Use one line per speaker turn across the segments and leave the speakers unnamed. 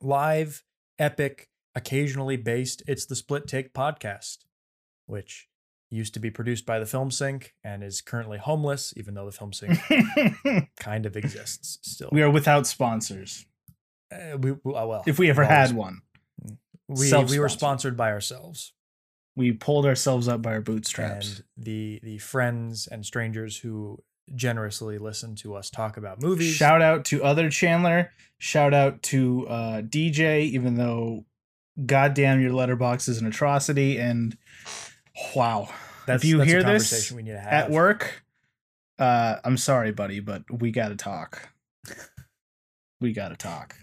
live, epic, occasionally based. It's the Split Take podcast, which used to be produced by the Film Sync and is currently homeless, even though the Film Sync kind of exists still.
we are without sponsors.
Uh, we, we- uh, well,
If we ever had one,
we, we were sponsored by ourselves.
we pulled ourselves up by our bootstraps.
and the the friends and strangers who generously listen to us talk about movies.
Shout out to other Chandler. Shout out to uh, DJ, even though, goddamn, your Letterboxd is an atrocity. And wow,
that's,
if you
that's
hear
a
this
conversation we need to have
at work, uh, I'm sorry, buddy, but we got to talk. we got to talk.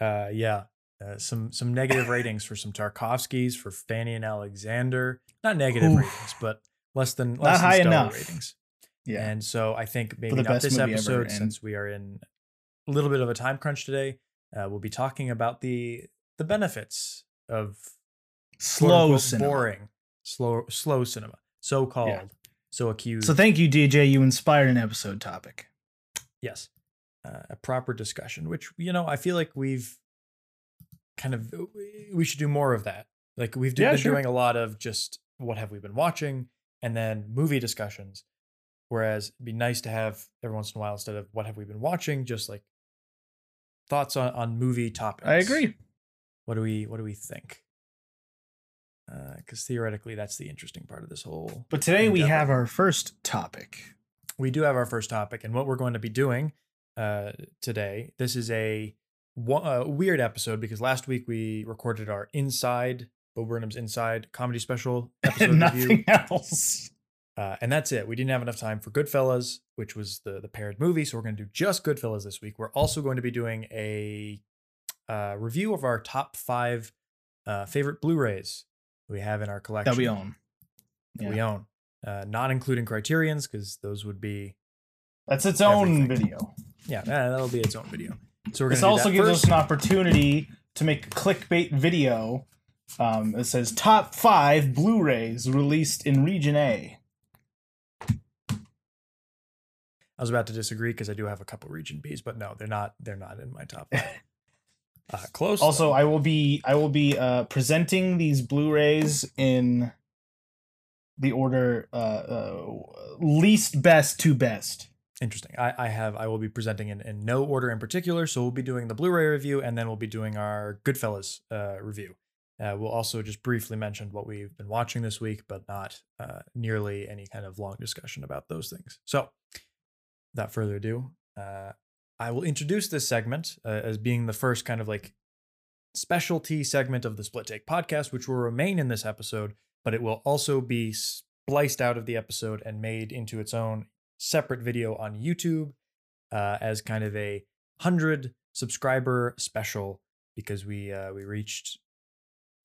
Uh, yeah, uh, some some negative ratings for some Tarkovskis for Fanny and Alexander. Not negative
Oof.
ratings, but less than
Not
less than
high enough.
ratings.
Yeah.
And so I think maybe not this
movie ever,
episode since we are in a little bit of a time crunch today. Uh, we'll be talking about the the benefits of
Slow cinema.
boring, slow slow cinema, so called, so accused.
So thank you, DJ. You inspired an episode topic.
yes, uh, a proper discussion, which you know I feel like we've kind of we should do more of that. Like we've do-
Yeah,
been
sure.
doing a lot of just what have we been watching, and then movie discussions. Whereas it'd be nice to have every once in a while instead of what have we been watching, just like thoughts on, on movie topics.
I agree.
What do we what do we think? Because theoretically, that's the interesting part of this whole.
But today we have our first topic.
we do have our first topic, and what we're going to be doing uh, today. This is a, a weird episode because last week we recorded our Inside Bo Burnham's Inside comedy special episode review,
nothing else.
Uh, and that's it. We didn't have enough time for Goodfellas, which was the the paired movie, so we're going to do just Goodfellas this week. We're also going to be doing a uh, review of our top five uh, favorite Blu-rays we have in our collection
That we own.
that we own, uh, not including Criterion's because those would be
That's its own
Everything.
video.
yeah, uh, that'll be its own video. So we're
This also gives
first.
us an opportunity to make a clickbait video. Um, it says top five Blu-rays released in Region A.
I was about to disagree because I do have a couple region Bs, but no, they're not. They're not in my top. Five. Uh, close.
Also,
though.
I will be I will be uh, presenting these Blu-rays in the order uh, uh, least best to best.
interesting. I, I have. I will be presenting in, in no order in particular. So we'll be doing the Blu-ray review, and then we'll be doing our Goodfellas uh, review. Uh, we'll also just briefly mention what we've been watching this week, but not uh, nearly any kind of long discussion about those things. So, without further ado, uh, I will introduce this segment uh, as being the first kind of like specialty segment of the Split Take podcast, which will remain in this episode, but it will also be spliced out of the episode and made into its own separate video on YouTube uh, as kind of a hundred subscriber special because we uh, we reached.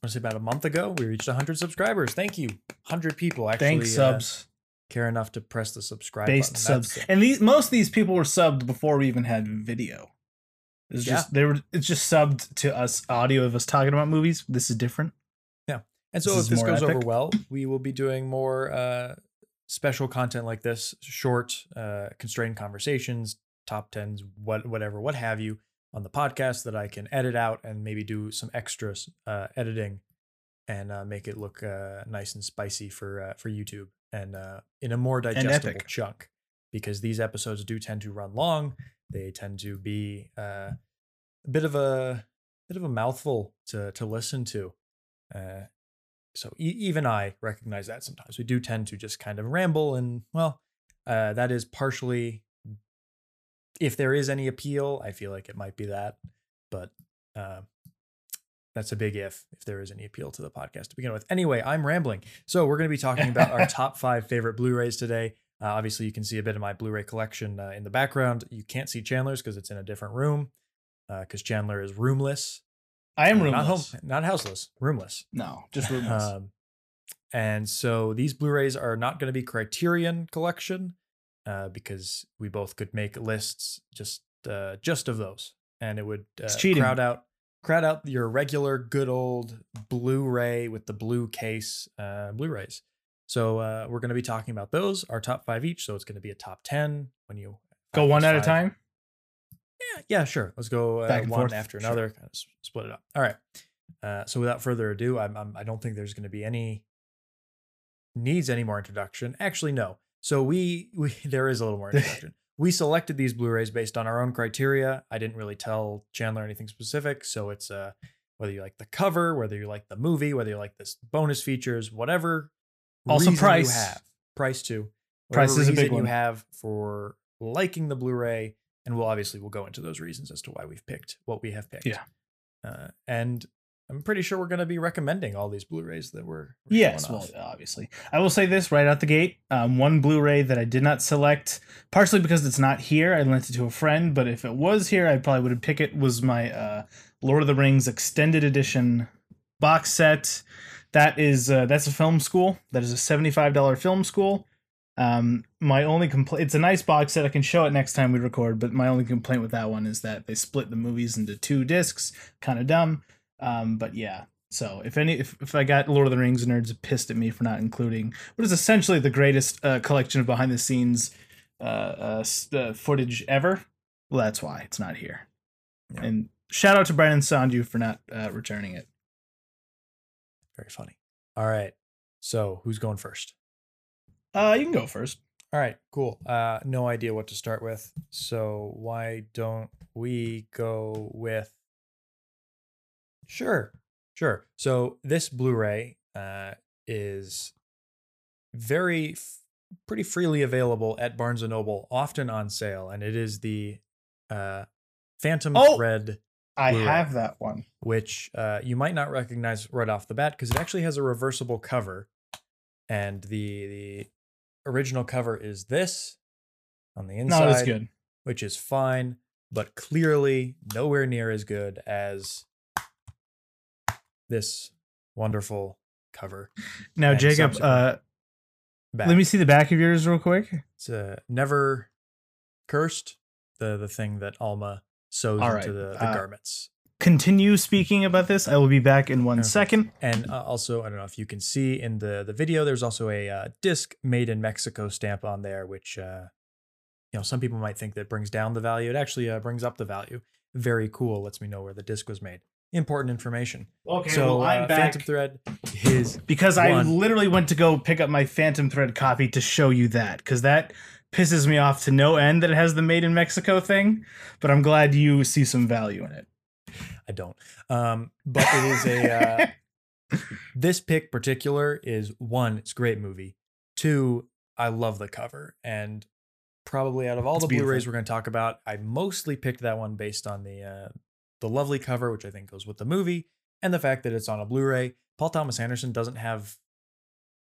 I want to say about a month ago, we reached 100 subscribers. Thank you, 100 people actually
Thanks
uh,
subs,
care enough to press the subscribe
based
button.
subs, and these most of these people were subbed before we even had video. It's
Yeah.
just they were. It's just subbed to us audio of us talking about movies. This is different.
Yeah and so
This
if this goes over well, we will be doing more uh, special content like this, short, uh, constrained conversations, top tens, what whatever, what have you, on the podcast that I can edit out and maybe do some extra uh, editing and uh, make it look uh, nice and spicy for uh, for YouTube and uh, in a more digestible chunk. Because these episodes do tend to run long, they tend to be uh, a bit of a bit of a mouthful to to listen to. Uh, so e- even I recognize that sometimes we do tend to just kind of ramble, and well, uh, that is partially. If there is any appeal, I feel like it might be that, but uh, that's a big if. If there is any appeal to the podcast to begin with. Anyway, I'm rambling. So we're going to be talking about our top five favorite Blu-rays today. Uh, obviously, you can see a bit of my Blu-ray collection uh, in the background. You can't see Chandler's because it's in a different room. Because Chandler is roomless.
I am
Uh,
roomless.
not home, not houseless, roomless.
No, just roomless.
Um, and so these Blu-rays are not going to be Criterion collection uh, because we both could make lists just uh, just of those, and it would uh, crowd out crowd out your regular good old Blu-ray with the blue case uh, Blu-rays. So uh, we're going to be talking about those, our top five each. So it's going to be a top ten when you
Go one at a time.
Yeah, yeah, sure. Let's go uh,
Back
one
forth,
after
sure.
another, kind of split it up. All right. Uh, so without further ado, I'm, I'm I don't think there's going to be any needs any more introduction. Actually, no. So we we there is a little more introduction. We selected these Blu-rays based on our own criteria. I didn't really tell Chandler anything specific, so it's uh whether you like the cover, whether you like the movie, whether you like this bonus features, whatever.
Also price.
you have price too.
Price is a big one.
you have for liking the Blu-ray, and we'll obviously we'll go into those reasons as to why we've picked what we have picked.
Yeah.
uh, and I'm pretty sure we're going to be recommending all these Blu-rays that we're, we're
Yes, well, obviously. I will say this right out the gate. Um, one Blu-ray that I did not select, partially because it's not here. I lent it to a friend, but if it was here, I probably would have picked it. Was my uh, Lord of the Rings extended edition box set. That is uh, that's a film school. That is a seventy-five dollar film school. Um, my only complaint. It's a nice box set. I can show it next time we record. But my only complaint with that one is that they split the movies into two discs. Kind of dumb. Um, but yeah, so if any, if, if I got Lord of the Rings nerds pissed at me for not including what is essentially the greatest uh, collection of behind the scenes uh, uh, uh, footage ever, well, that's why it's not here.
Yeah.
And shout out to Brandon Sandu for not uh, returning it.
Very funny. All right. So who's going first?
Uh, you can go first.
All right, cool. Uh, no idea what to start with. So why don't we go with? Sure, sure. So this Blu-ray uh, is very, f- pretty freely available at Barnes and Noble, often on sale, and it is the uh, Phantom
Oh!
Thread,
I
Blu-ray.
have that one.
which uh, you might not recognize right off the bat because it actually has a reversible cover, and the the original cover is this on the inside
No, that's good.
which is fine, but clearly nowhere near as good as this wonderful cover.
Now, Jacob, uh, let me see the back of yours real quick.
It's uh, never cursed. The the thing that Alma sews into the, the
uh,
garments.
Continue speaking about this. I will be back in one
Okay.
second.
And uh, also, I don't know if you can see in the the video, there's also a uh, disc made in Mexico stamp on there, which uh, you know some people might think that brings down the value. It actually uh, brings up the value. Very cool. Lets me know where the disc was made. Important information.
Okay,
so
well, I'm
uh,
back.
Phantom Thread is
because I literally went to go pick up my Phantom Thread copy to show you that because that pisses me off to no end that it has the made in Mexico thing. But I'm glad you see some value in it.
I don't. Um, but it is a uh, this pick particular is one, it's a great movie. Two, I love the cover. And probably out of all
It's
the Blu-rays we're going to talk about, I mostly picked that one based on the uh, the lovely cover, which I think goes with the movie, and the fact that it's on a Blu-ray. Paul Thomas Anderson doesn't have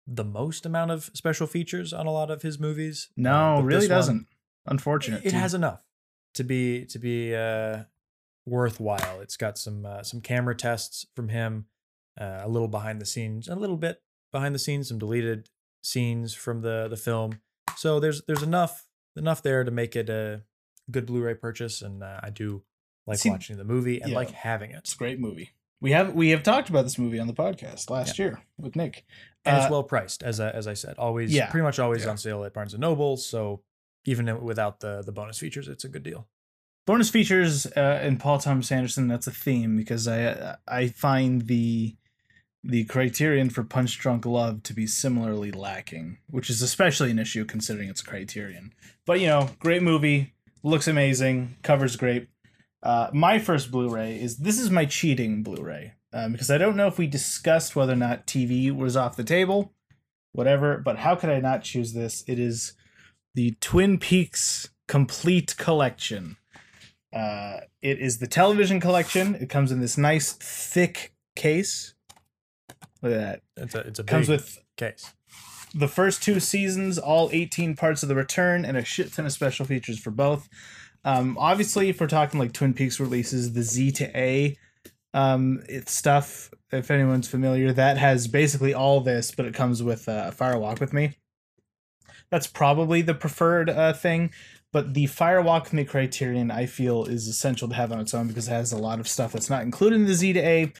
the most amount of special features on a lot of his movies. uh,
No,
but
really doesn't. Unfortunate.
it
too.
has enough to be to be uh worthwhile it's got some uh, some camera tests from him uh, a little behind the scenes a little bit behind the scenes some deleted scenes from the the film so there's there's enough enough there to make it a good blu-ray purchase and uh, i do like
See,
watching the movie and
yeah.
like having it
It's a great movie. We have we have talked about this movie on the podcast last year with Nick.
and
Uh,
it's well priced as I, as I said always
Yeah.
pretty much always
Yeah.
on sale at barnes and noble so even without the the bonus features it's a good deal
bonus features uh, in Paul Thomas Anderson. That's a theme because I I find the the criterion for Punch Drunk Love to be similarly lacking, which is especially an issue considering it's a criterion. But you know, great movie, looks amazing, covers great. Uh, my first Blu-ray is this is my cheating Blu-ray um, because I don't know if we discussed whether or not TV was off the table, whatever. But how could I not choose this? It is the Twin Peaks Complete Collection. Uh, it is the television collection. It comes in this nice thick case. Look at that.
it's a it's a
It comes
big
with
case
the first two seasons, all 18 parts of the return, and a shit ton of special features for both. Um, obviously, if we're talking like Twin Peaks releases, the Z to A um, it's stuff, if anyone's familiar, that has basically all this, but it comes with uh, Fire Walk with Me. That's probably the preferred uh, thing, but the Fire Walk with Me criterion I feel is essential to have on its own because it has a lot of stuff that's not included in the Z to A,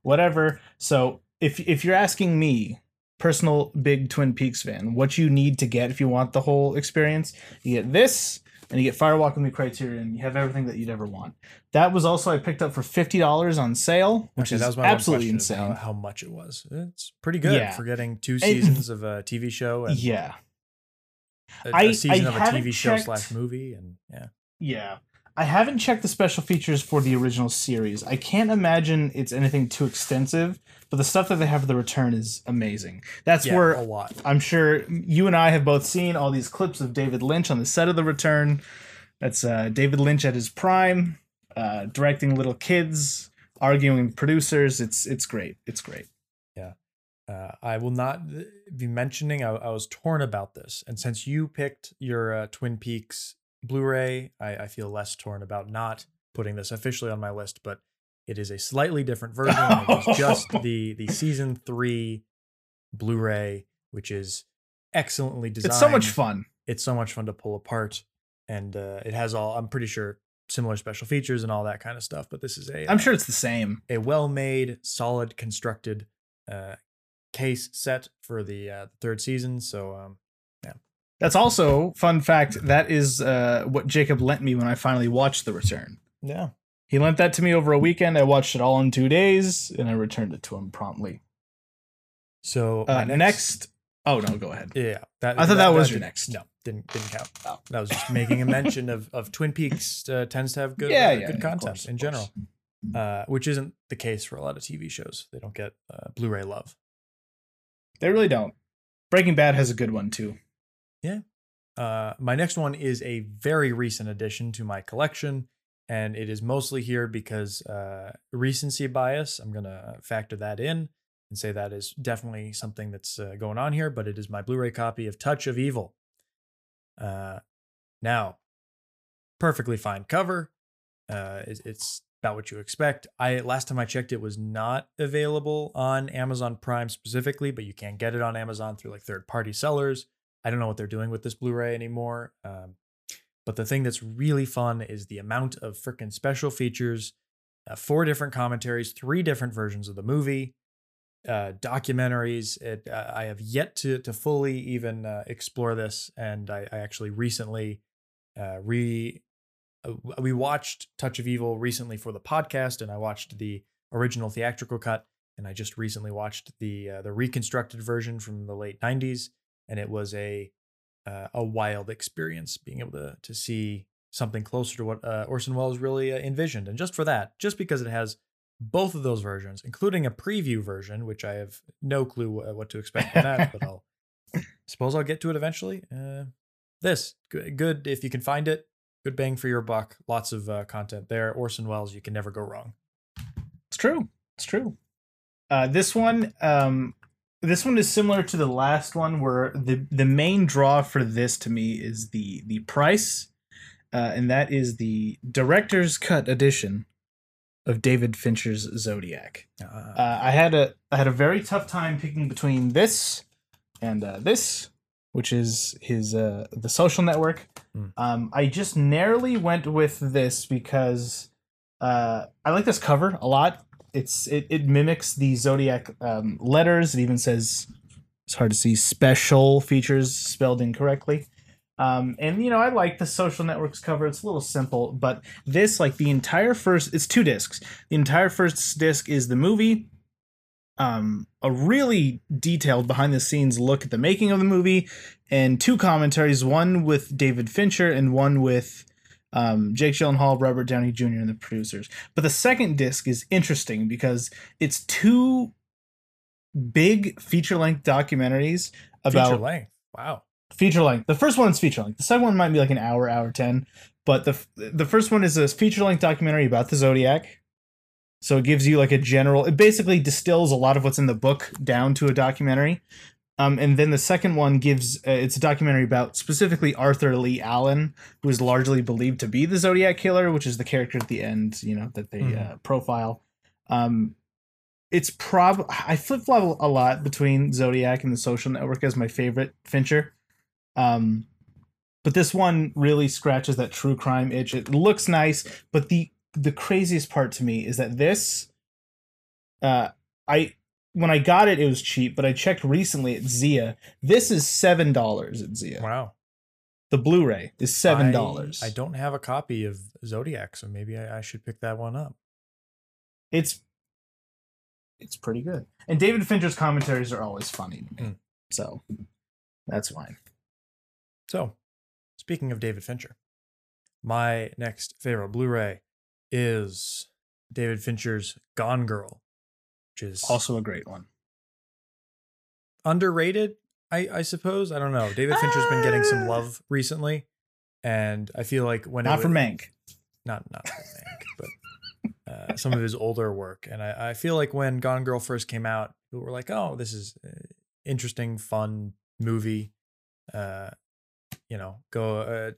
whatever. So if if you're asking me, personal big Twin Peaks fan, what you need to get if you want the whole experience, you get this, and you get Fire Walk with Me Criterion. You have everything that you'd ever want. That was also I picked up for fifty dollars on sale, which
Okay,
is
that was my
absolutely insane.
How, how much it was? It's pretty good
Yeah.
for getting two seasons of a TV show and
yeah,
a, a
I-
season
I
of a TV show
checked-
slash movie, and yeah,
yeah. I haven't checked the special features for the original series. I can't imagine it's anything too extensive, but the stuff that they have for the return is amazing. That's
yeah,
where
a lot.
I'm sure you and I have both seen all these clips of David Lynch on the set of The Return. That's uh, David Lynch at his prime, uh, directing little kids, arguing with producers. It's it's great. It's great.
Yeah, uh, I will not be mentioning. I, I was torn about this, and since you picked your uh, Twin Peaks Blu-ray, I, I feel less torn about not putting this officially on my list. But it is a slightly different version. it is just the the season three Blu-ray, which is excellently designed.
It's so much fun.
It's so much fun to pull apart, and uh, it has all. I'm pretty sure similar special features and all that kind of stuff. But this is a
I'm
uh,
sure it's the same.
a well-made, solid, constructed uh, case set for the uh, third season. So um,
That's also fun fact. That is uh, what Jacob lent me when I finally watched The Return.
yeah,
He lent that to me over a weekend. I watched it all in two days, and I returned it to him promptly.
so
Uh,
my
next, oh no, go ahead.
yeah, that,
I thought that was your
didn't-
next.
No, didn't didn't count.
Oh.
That was just making a mention of of Twin Peaks uh, tends to have good
Yeah,
uh,
yeah,
good
yeah,
content
course,
in general, uh, which isn't the case for a lot of TV shows. They don't get uh, Blu-ray love.
They really don't. Breaking Bad has a good one too.
Uh, my next one is a very recent addition to my collection, and it is mostly here because uh, recency bias. I'm gonna factor that in and say that is definitely something that's uh, going on here. But it is my Blu-ray copy of Touch of Evil. Uh, now, perfectly fine cover. Uh, it's, about what you expect. I last time I checked, it was not available on Amazon Prime specifically, but you can get it on Amazon through like third-party sellers. I don't know what they're doing with this Blu-ray anymore. Um, but the thing that's really fun is the amount of freaking special features, uh, four different commentaries, three different versions of the movie, uh, documentaries. It, uh, I have yet to to fully even uh, explore this, and I, I actually recently uh, re uh, we watched Touch of Evil recently for the podcast, and I watched the original theatrical cut, and I just recently watched the the reconstructed version from the late '90s and it was a uh, a wild experience being able to to see something closer to what uh, Orson Welles really uh, envisioned. And just for that, just because it has both of those versions, including a preview version, which I have no clue what to expect from that, but I'll suppose I'll get to it eventually. Uh, this good, good if you can find it. Good bang for your buck. Lots of uh, content there. Orson Welles, you can never go wrong.
It's true. It's true. Uh, this one, um, this one is similar to the last one, where the the main draw for this to me is the the price, uh, and that is the director's cut edition of David Fincher's Zodiac.
Uh,
Uh, I had a I had a very tough time picking between this and uh, this, which is his uh, the Social Network.
Hmm.
Um, I just narrowly went with this because uh, I like this cover a lot. It's it, it mimics the zodiac um, letters. It even says it's hard to see special features spelled incorrectly. Um, and you know I like the Social Networks cover. It's a little simple, but this like the entire first it's two discs. The entire first disc is the movie. Um, a really detailed behind the scenes look at the making of the movie, and two commentaries, one with David Fincher and one with um, Jake Gyllenhaal, Robert Downey Jr., and the producers. But the second disc is interesting because it's two big feature length documentaries about
feature length. Wow.
feature length. The first one's feature length. The second one might be like an hour, hour ten. But the the first one is a feature length documentary about the Zodiac. So it gives you like a general. It basically distills a lot of what's in the book down to a documentary. Um, and then the second one gives uh, it's a documentary about specifically Arthur Lee Allen, who is largely believed to be the Zodiac killer, which is the character at the end, you know, that they
Mhm.
uh, profile. Um, it's prob I flip flop a lot between Zodiac and the Social Network as my favorite Fincher. Um, but this one really scratches that true crime itch. It looks nice, but the the craziest part to me is that this, uh, I when I got it, it was cheap, but I checked recently at Zia. This is seven dollars at Zia.
Wow.
The Blu-ray is seven dollars.
I, I don't have a copy of Zodiac, so maybe I, I should pick that one up.
It's it's pretty good. And David Fincher's commentaries are always funny to me.
Mm.
So that's fine.
So, speaking of David Fincher, my next favorite Blu-ray is David Fincher's Gone Girl, which is
Also a great one.
underrated. I I suppose I don't know. David Fincher's been getting some
Uh,
love recently, and I feel like when
Not
it
for
wa-
Mank.
not not for Mank, but uh, some of his older work. And I, I feel like when Gone Girl first came out, people were like, "Oh, this is uh, interesting, fun movie." Uh, you know, go uh,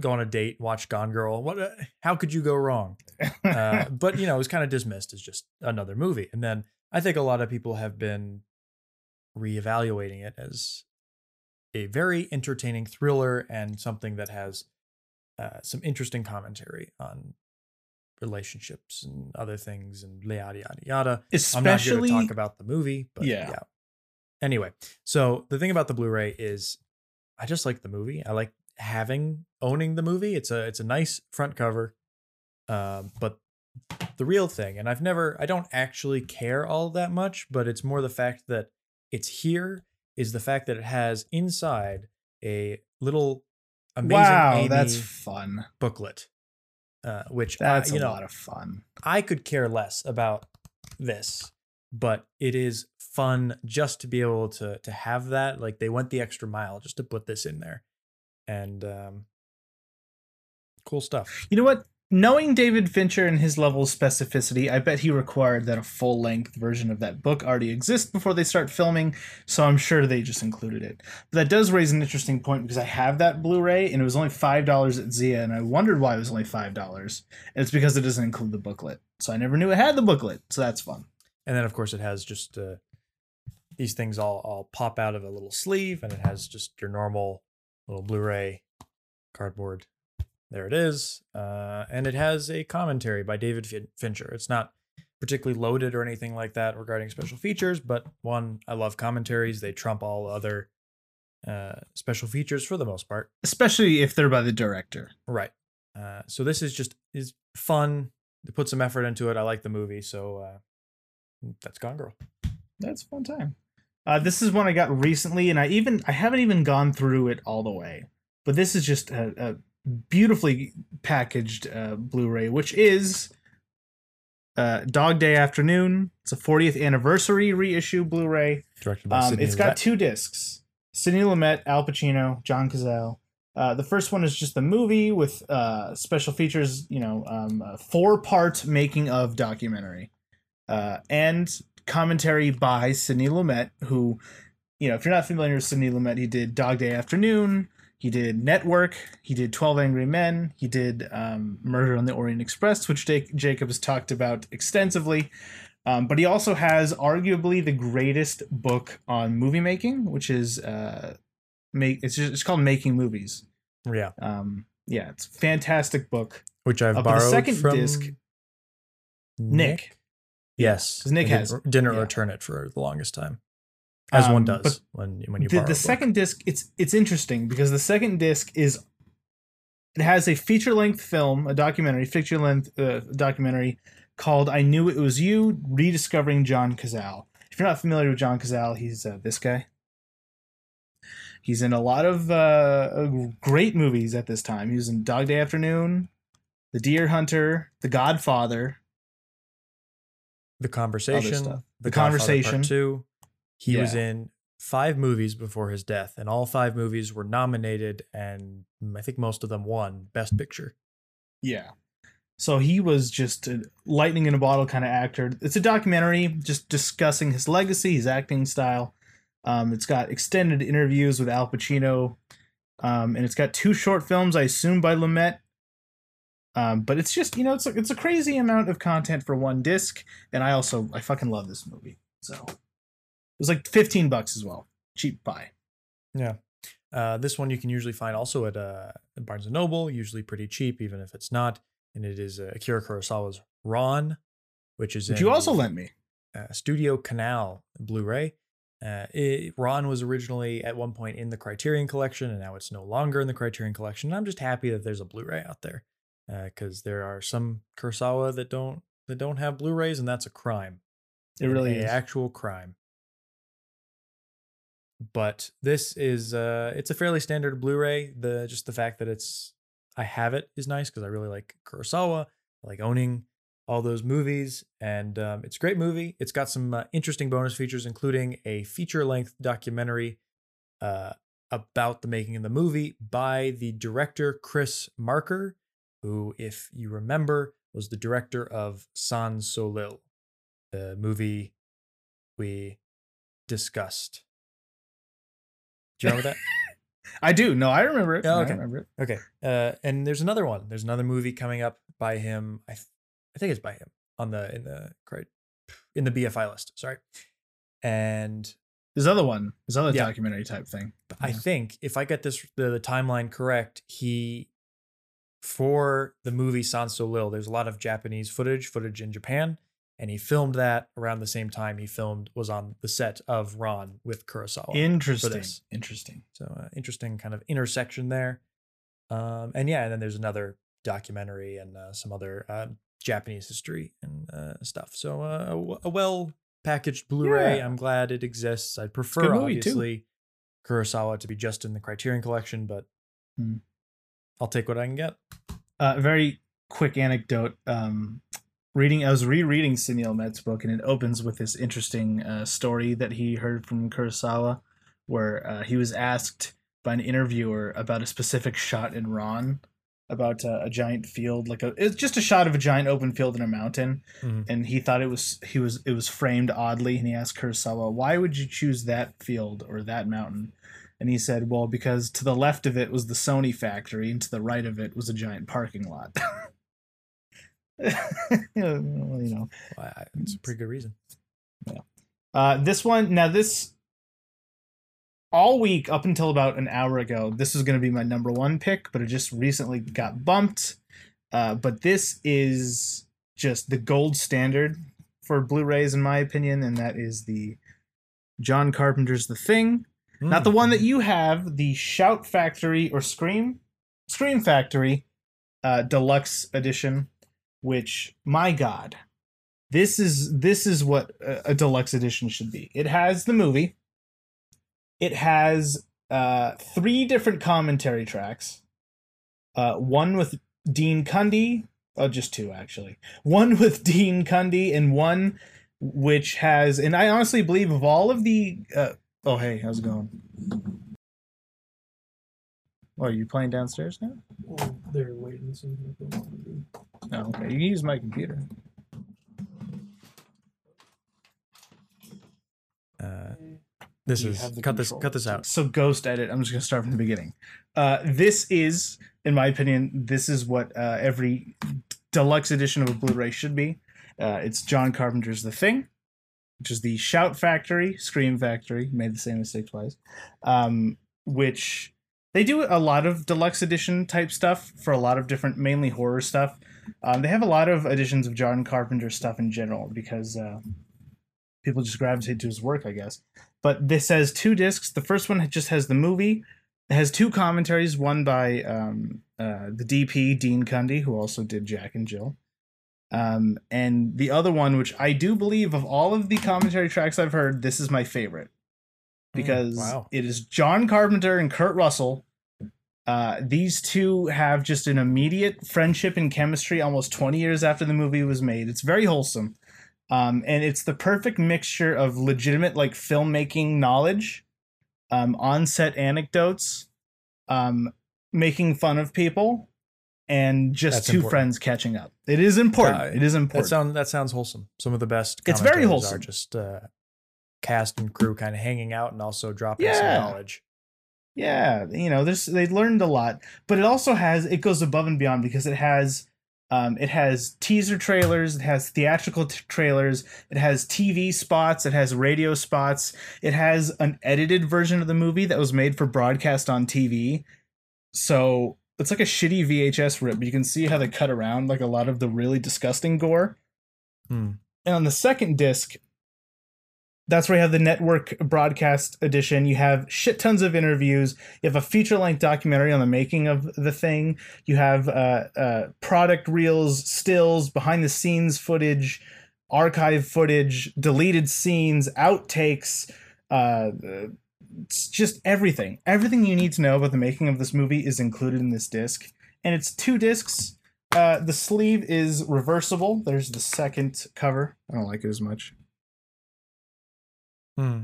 go on a date, watch Gone Girl. What? Uh, how could you go wrong? Uh, but you know, it was kind of dismissed as just another movie. And then I think a lot of people have been reevaluating it as a very entertaining thriller and something that has uh, some interesting commentary on relationships and other things and yada yada yada. I'm not here to talk about the movie, but
Yeah.
yeah. Anyway, so the thing about the Blu-ray is, I just like the movie. I like having owning the movie. It's a it's a nice front cover, um, but the real thing, and I've never, I don't actually care all that much, but it's more the fact that it's here. Is the fact that it has inside a little amazing
wow,
Amy
that's fun.
booklet, uh, which
That's
I, you
a
know
lot of fun.
I could care less about this, but it is fun just to be able to to have that. Like they went the extra mile just to put this in there, and um, cool stuff.
You know what? Knowing David Fincher and his level of specificity, I bet he required that a full length version of that book already exists before they start filming, so I'm sure they just included it. But that does raise an interesting point because I have that Blu ray and it was only $5 at Zia, and I wondered why it was only $5. And it's because it doesn't include the booklet. So I never knew it had the booklet, so that's fun.
And then of course it has just uh, these things all all pop out of a little sleeve, and it has just your normal little Blu-ray cardboard. There it is, uh, and it has a commentary by David fin- Fincher. It's not particularly loaded or anything like that regarding special features, but one, I love commentaries. They trump all other uh, special features for the most part.
Especially if they're by the director.
Right. Uh, so this is just is fun. They put some effort into it. I like the movie, so uh, that's Gone Girl.
That's a fun time. Uh, this is one I got recently, and I even I haven't even gone through it all the way. But this is just a, a beautifully packaged uh, Blu-ray, which is uh, Dog Day Afternoon. It's a 40th anniversary reissue Blu-ray.
Directed by
Um,
Sidney
it's got two discs: Sidney Lumet, Al Pacino, John Cazale. Uh, the first one is just the movie with uh, special features, you know, um, a four-part making of documentary, uh, and commentary by Sidney Lumet, who, you know, if you're not familiar with Sidney Lumet, he did Dog Day Afternoon, he did Network, he did Twelve Angry Men, he did um, Murder on the Orient Express, which Jake, Jacob has talked about extensively. Um, but he also has arguably the greatest book on movie making, which is uh, make it's just, it's called Making Movies.
Yeah,
Um, yeah, it's a fantastic book.
which I've
Uh, but the
borrowed
second
from
disc- Nick.
Yes,
Nick
I
has-
didn't, didn't
yeah.
return it for the longest time, as
Um,
one does when when you
the, the second disc it's it's interesting because the second disc is it has a feature length film, a documentary, feature length uh, documentary called "I Knew It Was You: Rediscovering John Cazale." If you're not familiar with John Cazale, he's uh, this guy. He's in a lot of uh, great movies at this time. He was in Dog Day Afternoon, The Deer Hunter, The Godfather.
The conversation, the,
The Conversation.
Two. He was in five movies before his death, and all five movies were nominated, and I think most of them won Best Picture.
Yeah. So he was just a lightning in a bottle kind of actor. It's a documentary just discussing his legacy, his acting style. Um, it's got extended interviews with Al Pacino, um, and it's got two short films, I assume, by Lumet. Um, but it's just you know it's a, it's a crazy amount of content for one disc, and I also I fucking love this movie. So it was like fifteen bucks as well, cheap buy.
Yeah. Uh, this one you can usually find also at uh, Barnes and Noble, usually pretty cheap, even if it's not. And it is uh, Akira Kurosawa's Ran, which is
Which you also
the,
lent me.
uh, Studio Canal Blu-ray. Uh, it, Ran was originally at one point in the Criterion Collection, and now it's no longer in the Criterion Collection. And I'm just happy that there's a Blu-ray out there, because there are some Kurosawa that don't that don't have Blu-rays, and that's a crime.
It really
an
is.
actual crime. But this is uh it's a fairly standard Blu-ray. The just the fact that it's I have it is nice because I really like Kurosawa. I like owning all those movies, and um, it's a great movie. It's got some uh, interesting bonus features, including a feature-length documentary uh, about the making of the movie by the director Chris Marker, who, if you remember, was the director of Sans Soleil, the movie we discussed. Do you remember that?
I do. No, I remember it.
Oh,
I
okay.
remember it.
Okay. Uh, and there's another one. There's another movie coming up by him. I, th- I think it's by him on the in the in the BFI list. Sorry. And
His other one, his other
Yeah.
documentary type thing.
I
Yeah.
think if I get this the, the timeline correct, he for the movie Sans Soleil, there's a lot of Japanese footage, footage in Japan, and he filmed that around the same time he filmed was on the set of Ran with Kurosawa.
Interesting. Interesting.
So uh, interesting kind of intersection there. Um, and yeah, and then there's another documentary and uh, some other uh, Japanese history and uh, stuff. So uh, a, a well packaged Blu-ray.
Yeah.
I'm glad it exists. I'd prefer
movie, too.
obviously Kurosawa to be just in the Criterion Collection, but
Hmm.
I'll take what I can get.
Uh, very quick anecdote. Um, reading, I was rereading Sidney Lumet's book, and it opens with this interesting uh, story that he heard from Kurosawa, where uh, he was asked by an interviewer about a specific shot in Ran, about uh, a giant field, like a it's just a shot of a giant open field in a mountain,
Mhm.
and he thought it was he was it was framed oddly, and he asked Kurosawa, "Why would you choose that field or that mountain?" And he said, "Well, because to the left of it was the Sony factory, and to the right of it was a giant parking lot." you know,
Well, It's a pretty good reason.
uh, this one now this all week up until about an hour ago, this was going to be my number one pick, but it just recently got bumped. Uh, but this is just the gold standard for Blu-rays, in my opinion, and that is the John Carpenter's The Thing. Not the
Mm.
one that you have, the Shout Factory or Scream, Scream Factory uh, Deluxe Edition, which my God, this is this is what a, a deluxe edition should be. It has the movie. It has uh, three different commentary tracks. Uh, one with Dean Cundey, oh, just two actually. One with Dean Cundey, and one which has, and I honestly believe of all of the uh, Oh, hey, how's it going? Oh, are you playing downstairs now?
Well, they're waiting to see what they want to do.
Oh, okay. You can use my computer.
Uh, this
You
is
have the
cut this cut this out.
So, ghost edit. I'm just gonna start from the beginning. Uh, this is, in my opinion, this is what uh, every deluxe edition of a Blu-ray should be. Uh, it's John Carpenter's The Thing, which is the Shout Factory, Scream Factory. Made the same mistake twice. Um, which they do a lot of deluxe edition type stuff for a lot of different, mainly horror stuff. Um, they have a lot of editions of John Carpenter stuff in general because uh, people just gravitate to his work, I guess. But this has two discs. The first one just has the movie. It has two commentaries, one by um, uh, the DP Dean Cundey, who also did Jack and Jill, um, and the other one, which I do believe of all of the commentary tracks I've heard, this is my favorite because
wow.
it is John Carpenter and Kurt Russell. Uh, these two have just an immediate friendship and chemistry almost 20 years after the movie was made. It's very wholesome. Um, and it's the perfect mixture of legitimate like filmmaking knowledge, um, on-set anecdotes, um, making fun of people, and just
That's
two
important.
friends catching up. It is important.
Uh,
it is
That
important.
sound that sounds wholesome. Some of the best.
It's very
commentaries Are
wholesome.
just uh, cast and crew kind of hanging out and also dropping some knowledge.
yeah you know there's they learned a lot but it also has it goes above and beyond because it has um, it has teaser trailers it has theatrical t- trailers it has tv spots it has radio spots it has an edited version of the movie that was made for broadcast on tv so it's like a shitty vhs rip but you can see how they cut around like a lot of the really disgusting gore
Hmm.
and on the second disc that's where you have the network broadcast edition. You have shit tons of interviews. You have a feature length documentary on the making of the thing. You have uh, uh, product reels, stills, behind the scenes footage, archive footage, deleted scenes, outtakes. Uh, it's just everything. Everything you need to know about the making of this movie is included in this disc. And it's two discs. Uh, the sleeve is reversible. There's the second cover. I don't like it as much.
Hmm.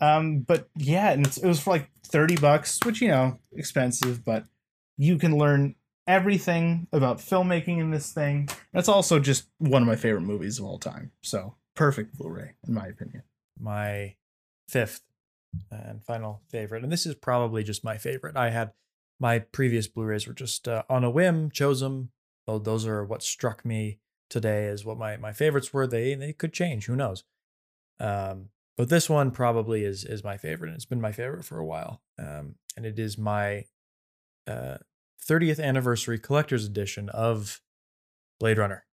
Um, but yeah, and it's, it was for like 30 bucks, which, you know, expensive, but you can learn everything about filmmaking in this thing. It's also just one of my favorite movies of all time. So perfect Blu ray, in my opinion.
My fifth and final favorite, and this is probably just my favorite. I had my previous Blu-rays were just uh, on a whim, chose them. Though those are what struck me today as what my my favorites were. They they could change. Who knows? Um, but this one probably is is my favorite, and it's been my favorite for a while. Um, and it is my uh, 30th anniversary collector's edition of Blade Runner.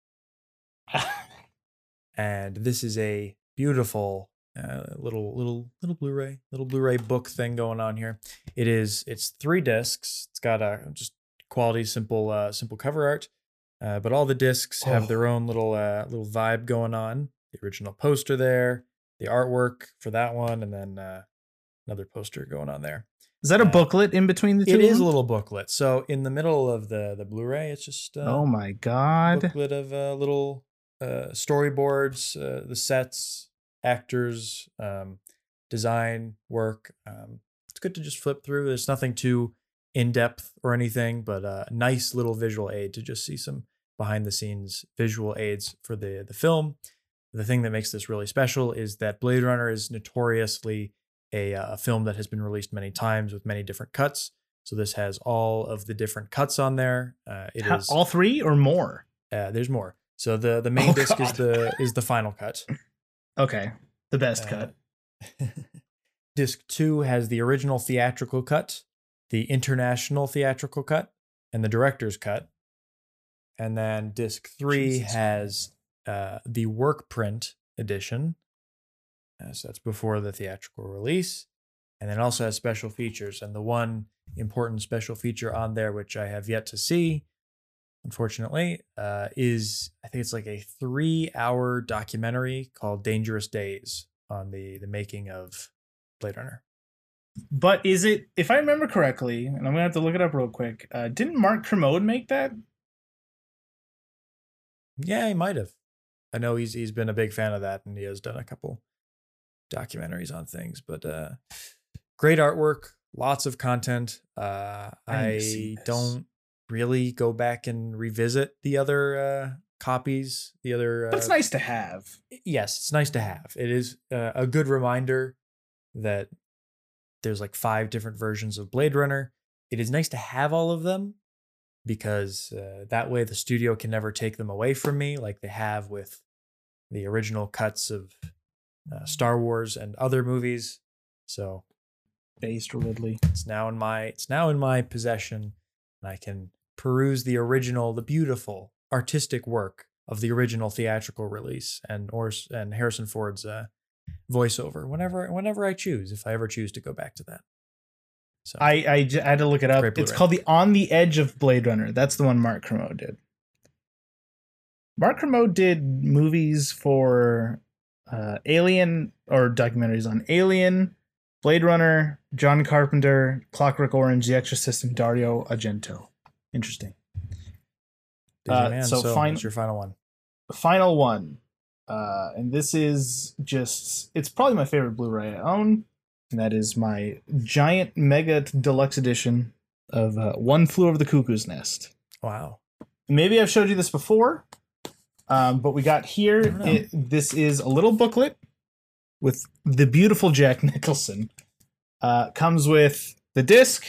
and this is a beautiful uh, little little little Blu-ray little Blu-ray book thing going on here. It is it's three discs. It's got a just quality simple uh, simple cover art, uh, but all the discs have
Oh.
their own little uh, little vibe going on. The original poster there, the artwork for that one, and then uh, another poster going on there.
Is that a
Uh,
booklet in between the two?
It is a little booklet. So in the middle of the the Blu-ray, it's just uh,
oh my god.
booklet of uh, little uh, storyboards, uh, the sets, actors, um, design work. Um, it's good to just flip through. There's nothing too in depth or anything, but a nice little visual aid to just see some behind the scenes visual aids for the the film. The thing that makes this really special is that Blade Runner is notoriously a, uh, a film that has been released many times with many different cuts. So this has all of the different cuts on there. Uh, it is
How- all three or more?
uh, there's more. So the the main
Oh,
disc is the is the final cut.
Okay. The best
Uh,
cut.
disc two has the original theatrical cut, the international theatrical cut, and the director's cut. And then disc three
Jesus
has uh, the work print edition. Uh, so that's before the theatrical release. And then also has special features. And the one important special feature on there, which I have yet to see, unfortunately, uh, is I think it's like a three hour documentary called Dangerous Days on the, the making of Blade Runner.
But is it, if I remember correctly, and I'm gonna have to look it up real quick, uh, didn't Mark Kermode make that?
Yeah, he might have. I know he's he's been a big fan of that, and he has done a couple documentaries on things. But uh, great artwork, lots of content. Uh,
I need to see
I don't really go back and revisit the other uh, copies. The other uh,
That's nice to have.
yes, it's nice to have. It is uh, a good reminder that there's like five different versions of Blade Runner. It is nice to have all of them because uh, that way the studio can never take them away from me like they have with the original cuts of uh, Star Wars and other movies. So
Based Ridley.
it's now in my it's now in my possession and I can peruse the original, the beautiful artistic work of the original theatrical release and or and Harrison Ford's uh, voiceover whenever whenever I choose if I ever choose to go back to that. So
I, I, j- I had to look it up. It's called the On the Edge of Blade Runner. That's the one Mark Kermode did. Mark Kermode did movies for uh, Alien or documentaries on Alien, Blade Runner, John Carpenter, Clockwork Orange, The Exorcist, and Dario Argento. Interesting. uh, so
so,
fin-
your final one?
final one. Uh and this is just it's probably my favorite blu-ray i own. And that is my giant mega deluxe edition of uh, one flew over the cuckoo's nest.
Wow.
maybe i've showed you this before um, but we got here it, this is a little booklet with the beautiful jack nicholson. Uh, comes with the disc.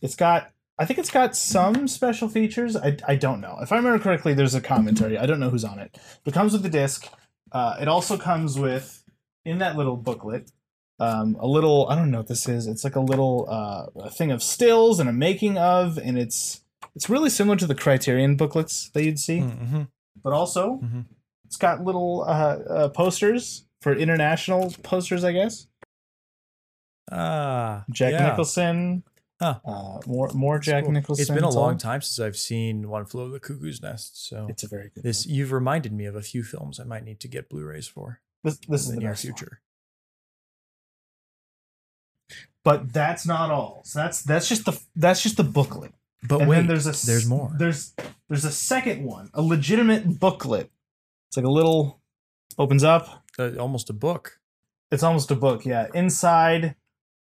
It's got i think it's got some special features i, I don't know if i remember correctly there's a commentary i don't know who's on it it comes with the disc uh, it also comes with in that little booklet um, a little i don't know what this is it's like a little uh, a thing of stills and a making of and it's it's really similar to the criterion booklets that you'd see
Mm-hmm.
but also
Mhm.
it's got little uh, uh, posters for international posters, I guess.
Ah,
Jack
yeah.
Nicholson.
Huh.
Uh, more more Jack
cool.
Nicholson.
It's been a long time since I've seen One Flew Over the Cuckoo's Nest, so
It's a very good.
this
one.
you've reminded me of a few films I might need to get Blu-rays for
This, this is
in
the
near
next one.
future.
But that's not all. So that's that's just the that's just the booklet.
But
and
wait,
there's a
there's more.
There's there's a second one, a legitimate booklet. It's like a little opens up.
Uh, almost a book.
It's almost a book, yeah. Inside,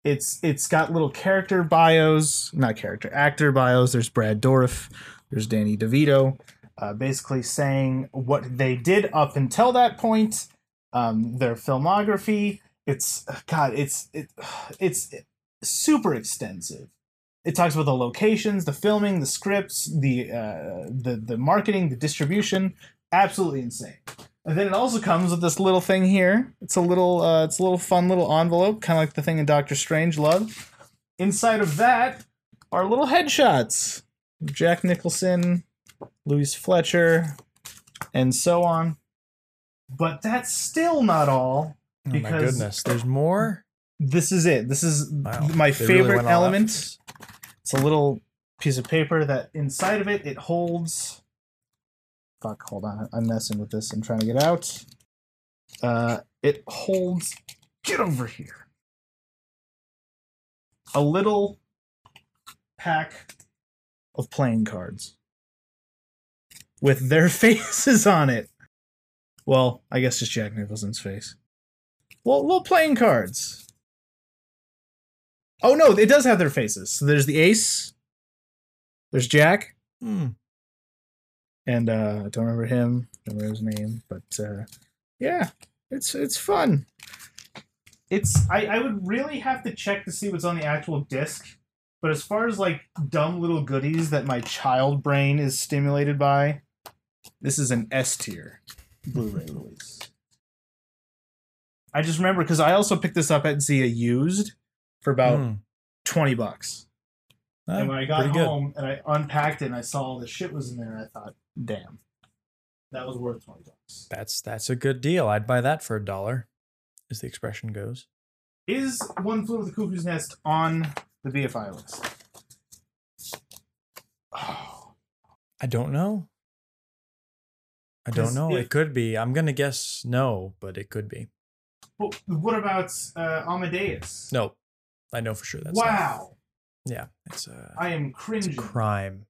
it's it's got little character bios, not character actor bios. There's Brad Dourif, there's Danny DeVito, uh, basically saying what they did up until that point, um, their filmography. It's God, it's it, it's super extensive. It talks about the locations, the filming, the scripts, the uh, the the marketing, the distribution. Absolutely insane. And then it also comes with this little thing here. It's a little, uh, it's a little fun little envelope, kind of like the thing in Doctor Strangelove. Inside of that are little headshots: Jack Nicholson, Louise Fletcher, and so on. But that's still not all.
Oh my goodness, there's more.
This is it. This is
Wow,
my
really
favorite
went all out for
element. It's a little piece of paper that inside of it it holds. Fuck, hold on. I'm messing with this. I'm trying to get out. Uh, it holds. Get over here. A little pack of playing cards with their faces on it. Well, I guess just Jack Nicholson's face. Well, little playing cards. Oh no, it does have their faces. So there's the ace. There's Jack,
Hmm.
And uh, I don't remember him. Don't remember his name, but uh, yeah, it's it's fun. It's I, I would really have to check to see what's on the actual disc. But as far as like dumb little goodies that my child brain is stimulated by, this is an S tier Blu-ray release. I just remember because I also picked this up at Zia used for about
Hmm.
twenty bucks.
Ah,
and when I got
pretty good.
home and I unpacked it and I saw all the shit was in there, I thought, damn, that was worth twenty bucks.
That's that's a good deal. I'd buy that for a dollar, as the expression goes.
Is One Flew Over the Cuckoo's Nest on the BFI list? Oh,
I don't know. I don't know.
if-
It could be. I'm gonna guess no, but it could be.
but what about uh, Amadeus?
No, I know for sure that's not.
Wow,
Yeah, it's a
I am
it's a crime.